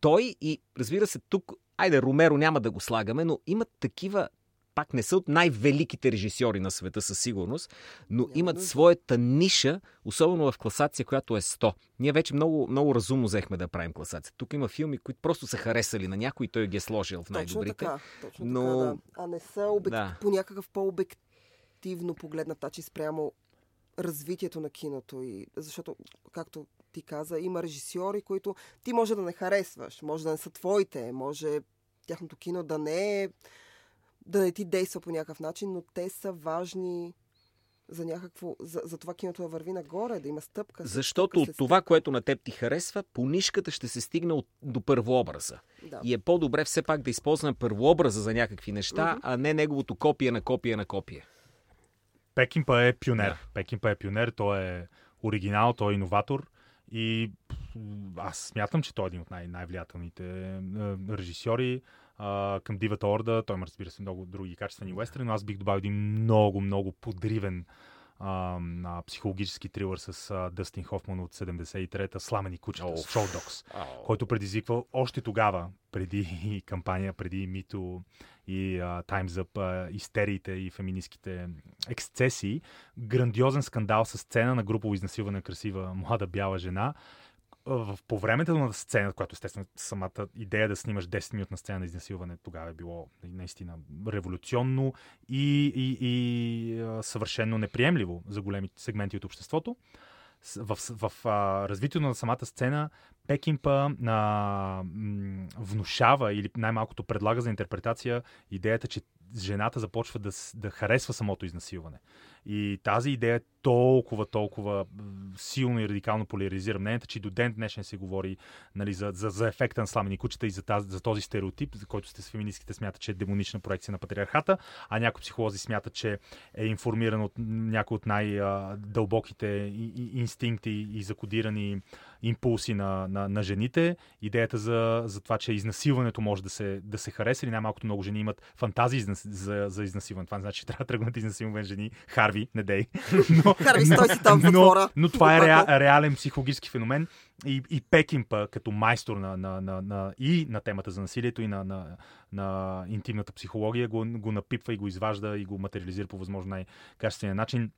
той и, разбира се, тук, айде, Ромеро няма да го слагаме, но имат такива пак не са от най-великите режисьори на света със сигурност, но имат своята ниша, особено в класация, която е 100. Ние вече много, много разумно взехме да правим класация. Тук има филми, които просто са харесали на някой и той ги е сложил в най-добрите. Точно така, точно но... така да. А не са обек... да. по някакъв по-обективно погледнат начин спрямо развитието на киното. И... Защото, както ти каза, има режисьори, които ти може да не харесваш, може да не са твоите, може тяхното кино да не е да не ти действа по някакъв начин, но те са важни за някакво, за, за това киното да върви нагоре, да има стъпка. Защото от това, което на теб ти харесва, по нишката ще се стигне от, до първообраза. Да. И е по-добре все пак да използваме първообраза за някакви неща, uh-huh. а не неговото копия на копия на копия. Пекинпа е пионер. Да. Пекинпа е пионер, той е оригинал, той е иноватор. И аз смятам, че той е един от най- най-влиятелните е, режисьори а, към Дивата Орда. Той има, разбира се, много други качествени уестрени, но аз бих добавил един много, много подривен а, а, психологически трилър с а, Дъстин Хофман от 73-та Сламени кучета, oh. Show Dogs, oh. който предизвиква още тогава, преди (laughs) кампания, преди Мито и Time's Up, uh, истериите и феминистските ексцесии, грандиозен скандал с сцена на групово изнасилване на красива млада бяла жена, в, по времето на сцена, която естествено самата идея да снимаш 10 минутна сцена на изнасилване тогава е било наистина революционно и, и, и съвършенно неприемливо за големи сегменти от обществото. В, в, развитието на самата сцена Пекинпа а, внушава или най-малкото предлага за интерпретация идеята, че жената започва да, да харесва самото изнасилване. И тази идея е толкова, толкова силно и радикално поляризира мнението, че до ден днешен се говори нали, за, за, за ефекта на сламени кучета и за, тази, за този стереотип, за който сте с феминистките смятат, че е демонична проекция на патриархата, а някои психолози смятат, че е информиран от някои от най-дълбоките инстинкти и закодирани импулси на, на, на жените. Идеята за, за това, че изнасилването може да се, да се хареса или най-малкото много жени имат фантазии за, за, за изнасилване. Това не значи, че трябва да тръгнат изнасилване жени. Харви, не дей. (laughs) Но, Харви, стой си там в но, но това е ре, реален психологически феномен. И, и Пекинпа като майстор на, на, на, на, и на темата за насилието, и на, на, на интимната психология го, го напипва и го изважда и го материализира по възможно най-качествения начин.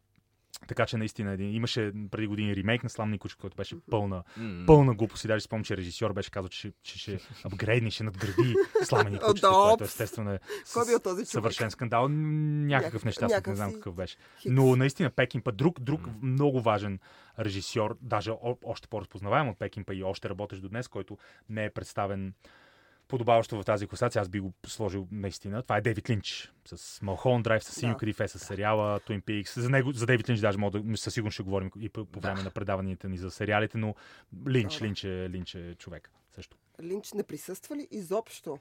Така че наистина един, имаше преди години ремейк на Сламни кучка, който беше пълна, mm-hmm. пълна глупост. И даже спомням, че режисьор беше казал, че, че ще апгрейдни, ще надгради Сламени (laughs) кучка, което естествено е Кой бил този съвършен скандал. Някакъв нещастник, не знам какъв беше. Но наистина Пекинпа, друг, друг mm-hmm. много важен режисьор, даже още по-разпознаваем от Пекинпа и още работещ до днес, който не е представен подобаващо в тази класация, аз би го сложил наистина. Това е Дейвид Линч с Малхон Драйв, с Синьо да. с сериала Twin Peaks. За, него, за Дейвид Линч даже мога да, със сигурност ще говорим и по, по време да. на предаванията ни за сериалите, но Линч, да, Линч, е, Линч е човек също. Линч не присъства ли изобщо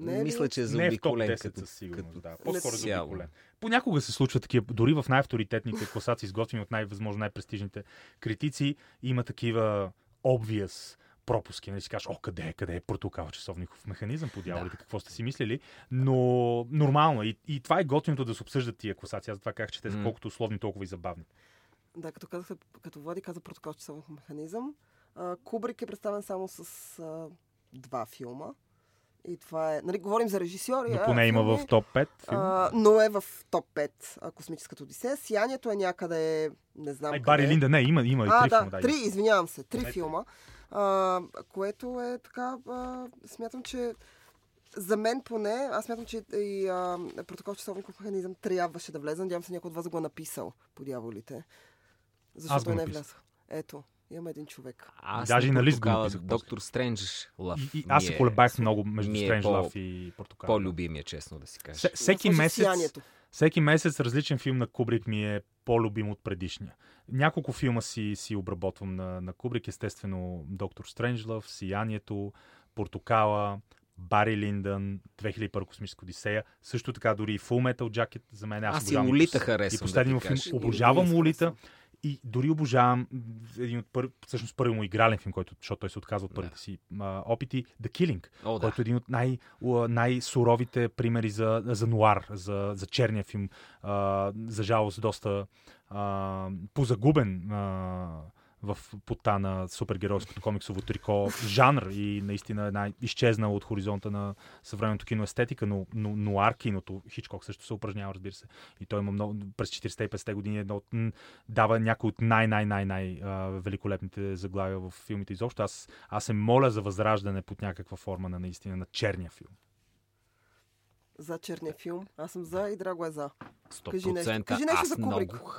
Не е ли? Мисля, че е Не е в топ заобиколен 10 като, със сигурност, като да. По-скоро заобиколен. Понякога се случва такива, дори в най-авторитетните класации, изготвени от най-възможно най-престижните критици, има такива obvious пропуски. Нали си кажеш, о, къде е, къде е протокал часовников механизъм по дяволите, какво сте си мислили. Но нормално е. И, и това е готиното да се обсъждат тия класации. Аз затова казах, че те са М. колкото условни, толкова и забавни. Да, като, казах, като Влади каза протокол часовник механизъм, а, Кубрик е представен само с а, два филма. И това е... Нали, говорим за режисьори. Но а, поне има филми, в топ 5 филм. А, но е в топ 5 а, Космическата Одисея. Сиянието е някъде... Не знам Ай, къде. Бари Линда, не, има, има и а, три да, филма. Да, три, извинявам се, три Помете. филма. А, което е така... А, смятам, че за мен поне, аз смятам, че и а, протокол часовников механизъм трябваше да влезе. Надявам се някой от вас го е написал по дяволите. Защото не е влязъл. Ето, имаме един човек. Аз Даже на и на лист го написах. Доктор Стрендж Лъв. И, и аз се е колебаях много между е по- Love и Портокал. По-любимия, честно да си кажа. Се- всеки месец, всеки месец различен филм на Кубрик ми е по-любим от предишния. Няколко филма си, си обработвам на, на Кубрик, естествено Доктор Стренджлъв, Сиянието, Портокала, Бари Линдън, 2001 космическа Одисея, също така дори и Full Metal Jacket за мен. Аз, Аз и Лолита харесвам, И последния да филм, обожавам Лолита. И дори обожавам един от пър... всъщност първи му игрален филм, който, защото той се отказва от първите Да. си а, опити, The Killing О, да. който е един от най- най-суровите примери за, за нуар, за, за черния филм. А, за жалост, доста а, позагубен а, в пота на супергеройското комиксово трико жанр и наистина една изчезнала от хоризонта на съвременното кино естетика, но, но нуар киното, Хичкок също се упражнява, разбира се. И той има много, през 40-те и 50-те години едно от, дава някои от най-най-най-най великолепните заглавия в филмите изобщо. Аз, аз се моля за възраждане под някаква форма на наистина на черния филм. За черния филм. Аз съм за и Драго е за. 100%. Кажи нещо. Кажи нещо Аз за Кубрик. Много...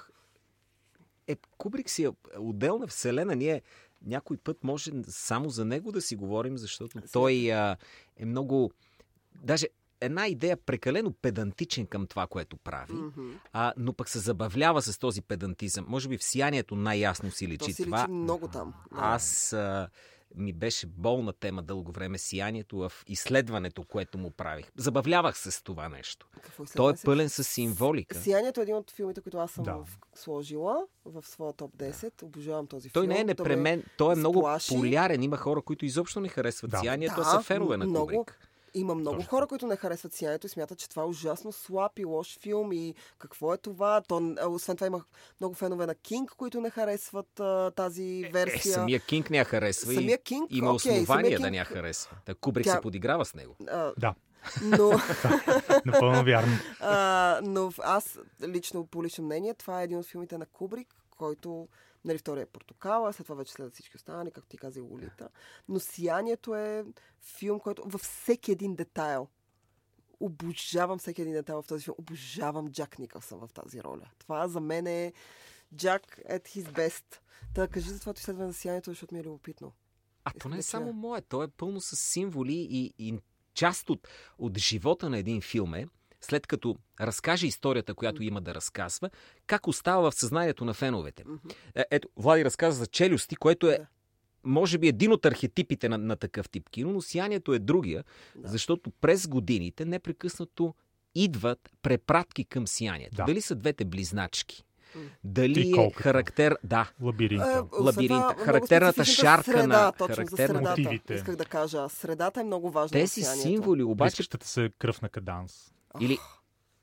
Е, Кубрик си е отделна вселена. Ние някой път може само за него да си говорим, защото той а, е много... Даже една идея прекалено педантичен към това, което прави, Мгм. а, но пък се забавлява с този педантизъм. Може би в сиянието най-ясно си То личи си това. личи много там. Да. Аз а, ми беше болна тема дълго време сиянието в изследването, което му правих. Забавлявах се с това нещо. Какво Той е пълен с символика. Сиянието е един от филмите, които аз съм Да. в- сложила в своя топ 10. Обожавам този Той филм. не е ме непремен, той е много сплаши. популярен. Има хора, които изобщо не харесват Да. сиянието, а Да, са фенове на много. Има много Точно. хора, които не харесват сиянието и смятат, че това е ужасно слаб и лош филм и какво е това. То, освен това има много фенове на Кинг, които не харесват а, тази Е, версия. самия Кинг не я харесва Самия и Кинг, има окей, основания да не я харесва. Та Кубрик Тя- се подиграва с него. А, Да, но, (laughs) напълно вярно. а, но аз лично, по лично мнение, това е един от филмите на Кубрик, който Нали, втория е Портокала, след това вече следват всички останали, както ти каза и Лолита. Но Сиянието е филм, който във всеки един детайл обожавам всеки един детайл в този филм. Обожавам Джак Никълсън в тази роля. Това за мен е Джак at his best. Та кажи за твоето изследване за сиянието, защото ми е любопитно. А Искам то не е да само мое, то е пълно с символи и, и част от, от живота на един филм е, след като разкаже историята, която има да разказва, как остава в съзнанието на феновете. Е, ето, Влади разказа за челюсти, което е, може би, един от архетипите на, на такъв тип кино, но сиянието е другия, Да. защото през годините непрекъснато идват препратки към сиянието. Да. Дали са двете близначки? Дали е характер... Да, Лабиринта. Е, Лабиринта, характерната шарка среда, на- точно характерна- за средата. Мотивите. Исках да кажа. Средата е много важна. тези символи обаче Плискащата се кръв на каданс. Или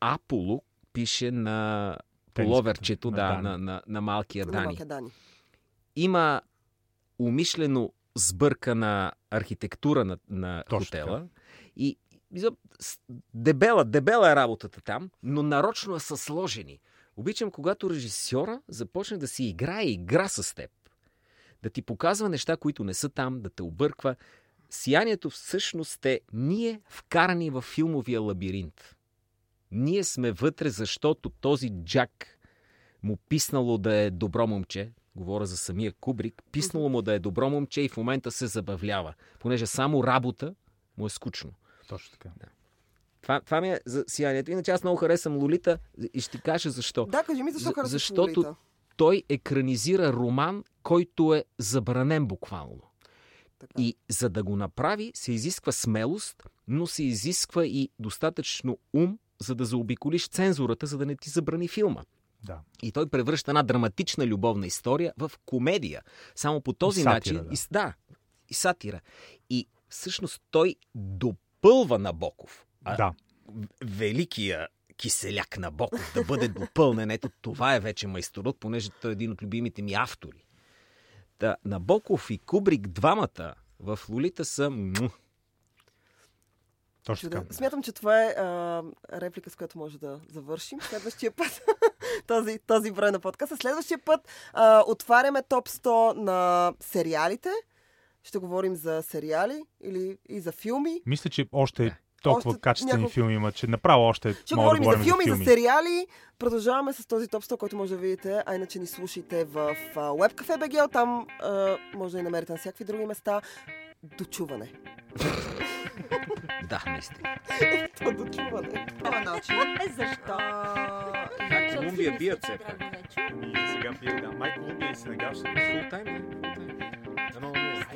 Аполо пише на половерчето на да, Дани. на, на, на малкия На Дани. Македани. Има умишлено сбъркана архитектура на, на Точно хотела и и дебела, дебела е работата там, но нарочно са сложени. Обичам, когато режисьора започне да си играе игра с теб. Да ти показва неща, които не са там, да те обърква. Сиянието всъщност е ние вкарани в филмовия лабиринт. Ние сме вътре, защото този Джак му писнало да е добро момче, говоря за самия Кубрик, писнало му да е добро момче и в момента се забавлява, понеже само работа му е скучно. Точно така. Това, това ми е за сиянието. Иначе аз много харесвам Лолита и ще ти кажа защо. Да, кажи ми защо За- харесваш защото Лолита? Той екранизира роман, който е забранен буквално. Така. И за да го направи, се изисква смелост, но се изисква и достатъчно ум, за да заобиколиш цензурата, за да не ти забрани филма. Да. И той превръща една драматична любовна история в комедия. Само по този сатира, начин. да. И, да, и сатира. И всъщност той допълва Набоков. А Да. великия киселяк на Боков да бъде допълнен. Ето това е вече майсторук, понеже той е един от любимите ми автори. Та, Набоков и Кубрик двамата в Лолита са... му. Точно така. Смятам, че това е а, реплика, с която може да завършим. Следващия път, (laughs) този, този брой на подкаста. Следващия път а, отваряме топ 100 на сериалите. Ще говорим за сериали или и за филми. Мисля, че още толкова Още качествени няколко- филми има, че направо още Ще мога да говорим и за говорим филми, и за сериали. Продължаваме с този топ 100, който може да видите, а иначе ни слушайте в а, WebCafe BG. Там а, може да ни намерите на всякакви други места. Дочуване. Да, наистина. (laughs) То дочуване. Това начин. Е, защо? Как Колумбия бият се пак. И сега пие, да, май Колумбия и Сенегал ще Фултайм, да. Фултайм. Едно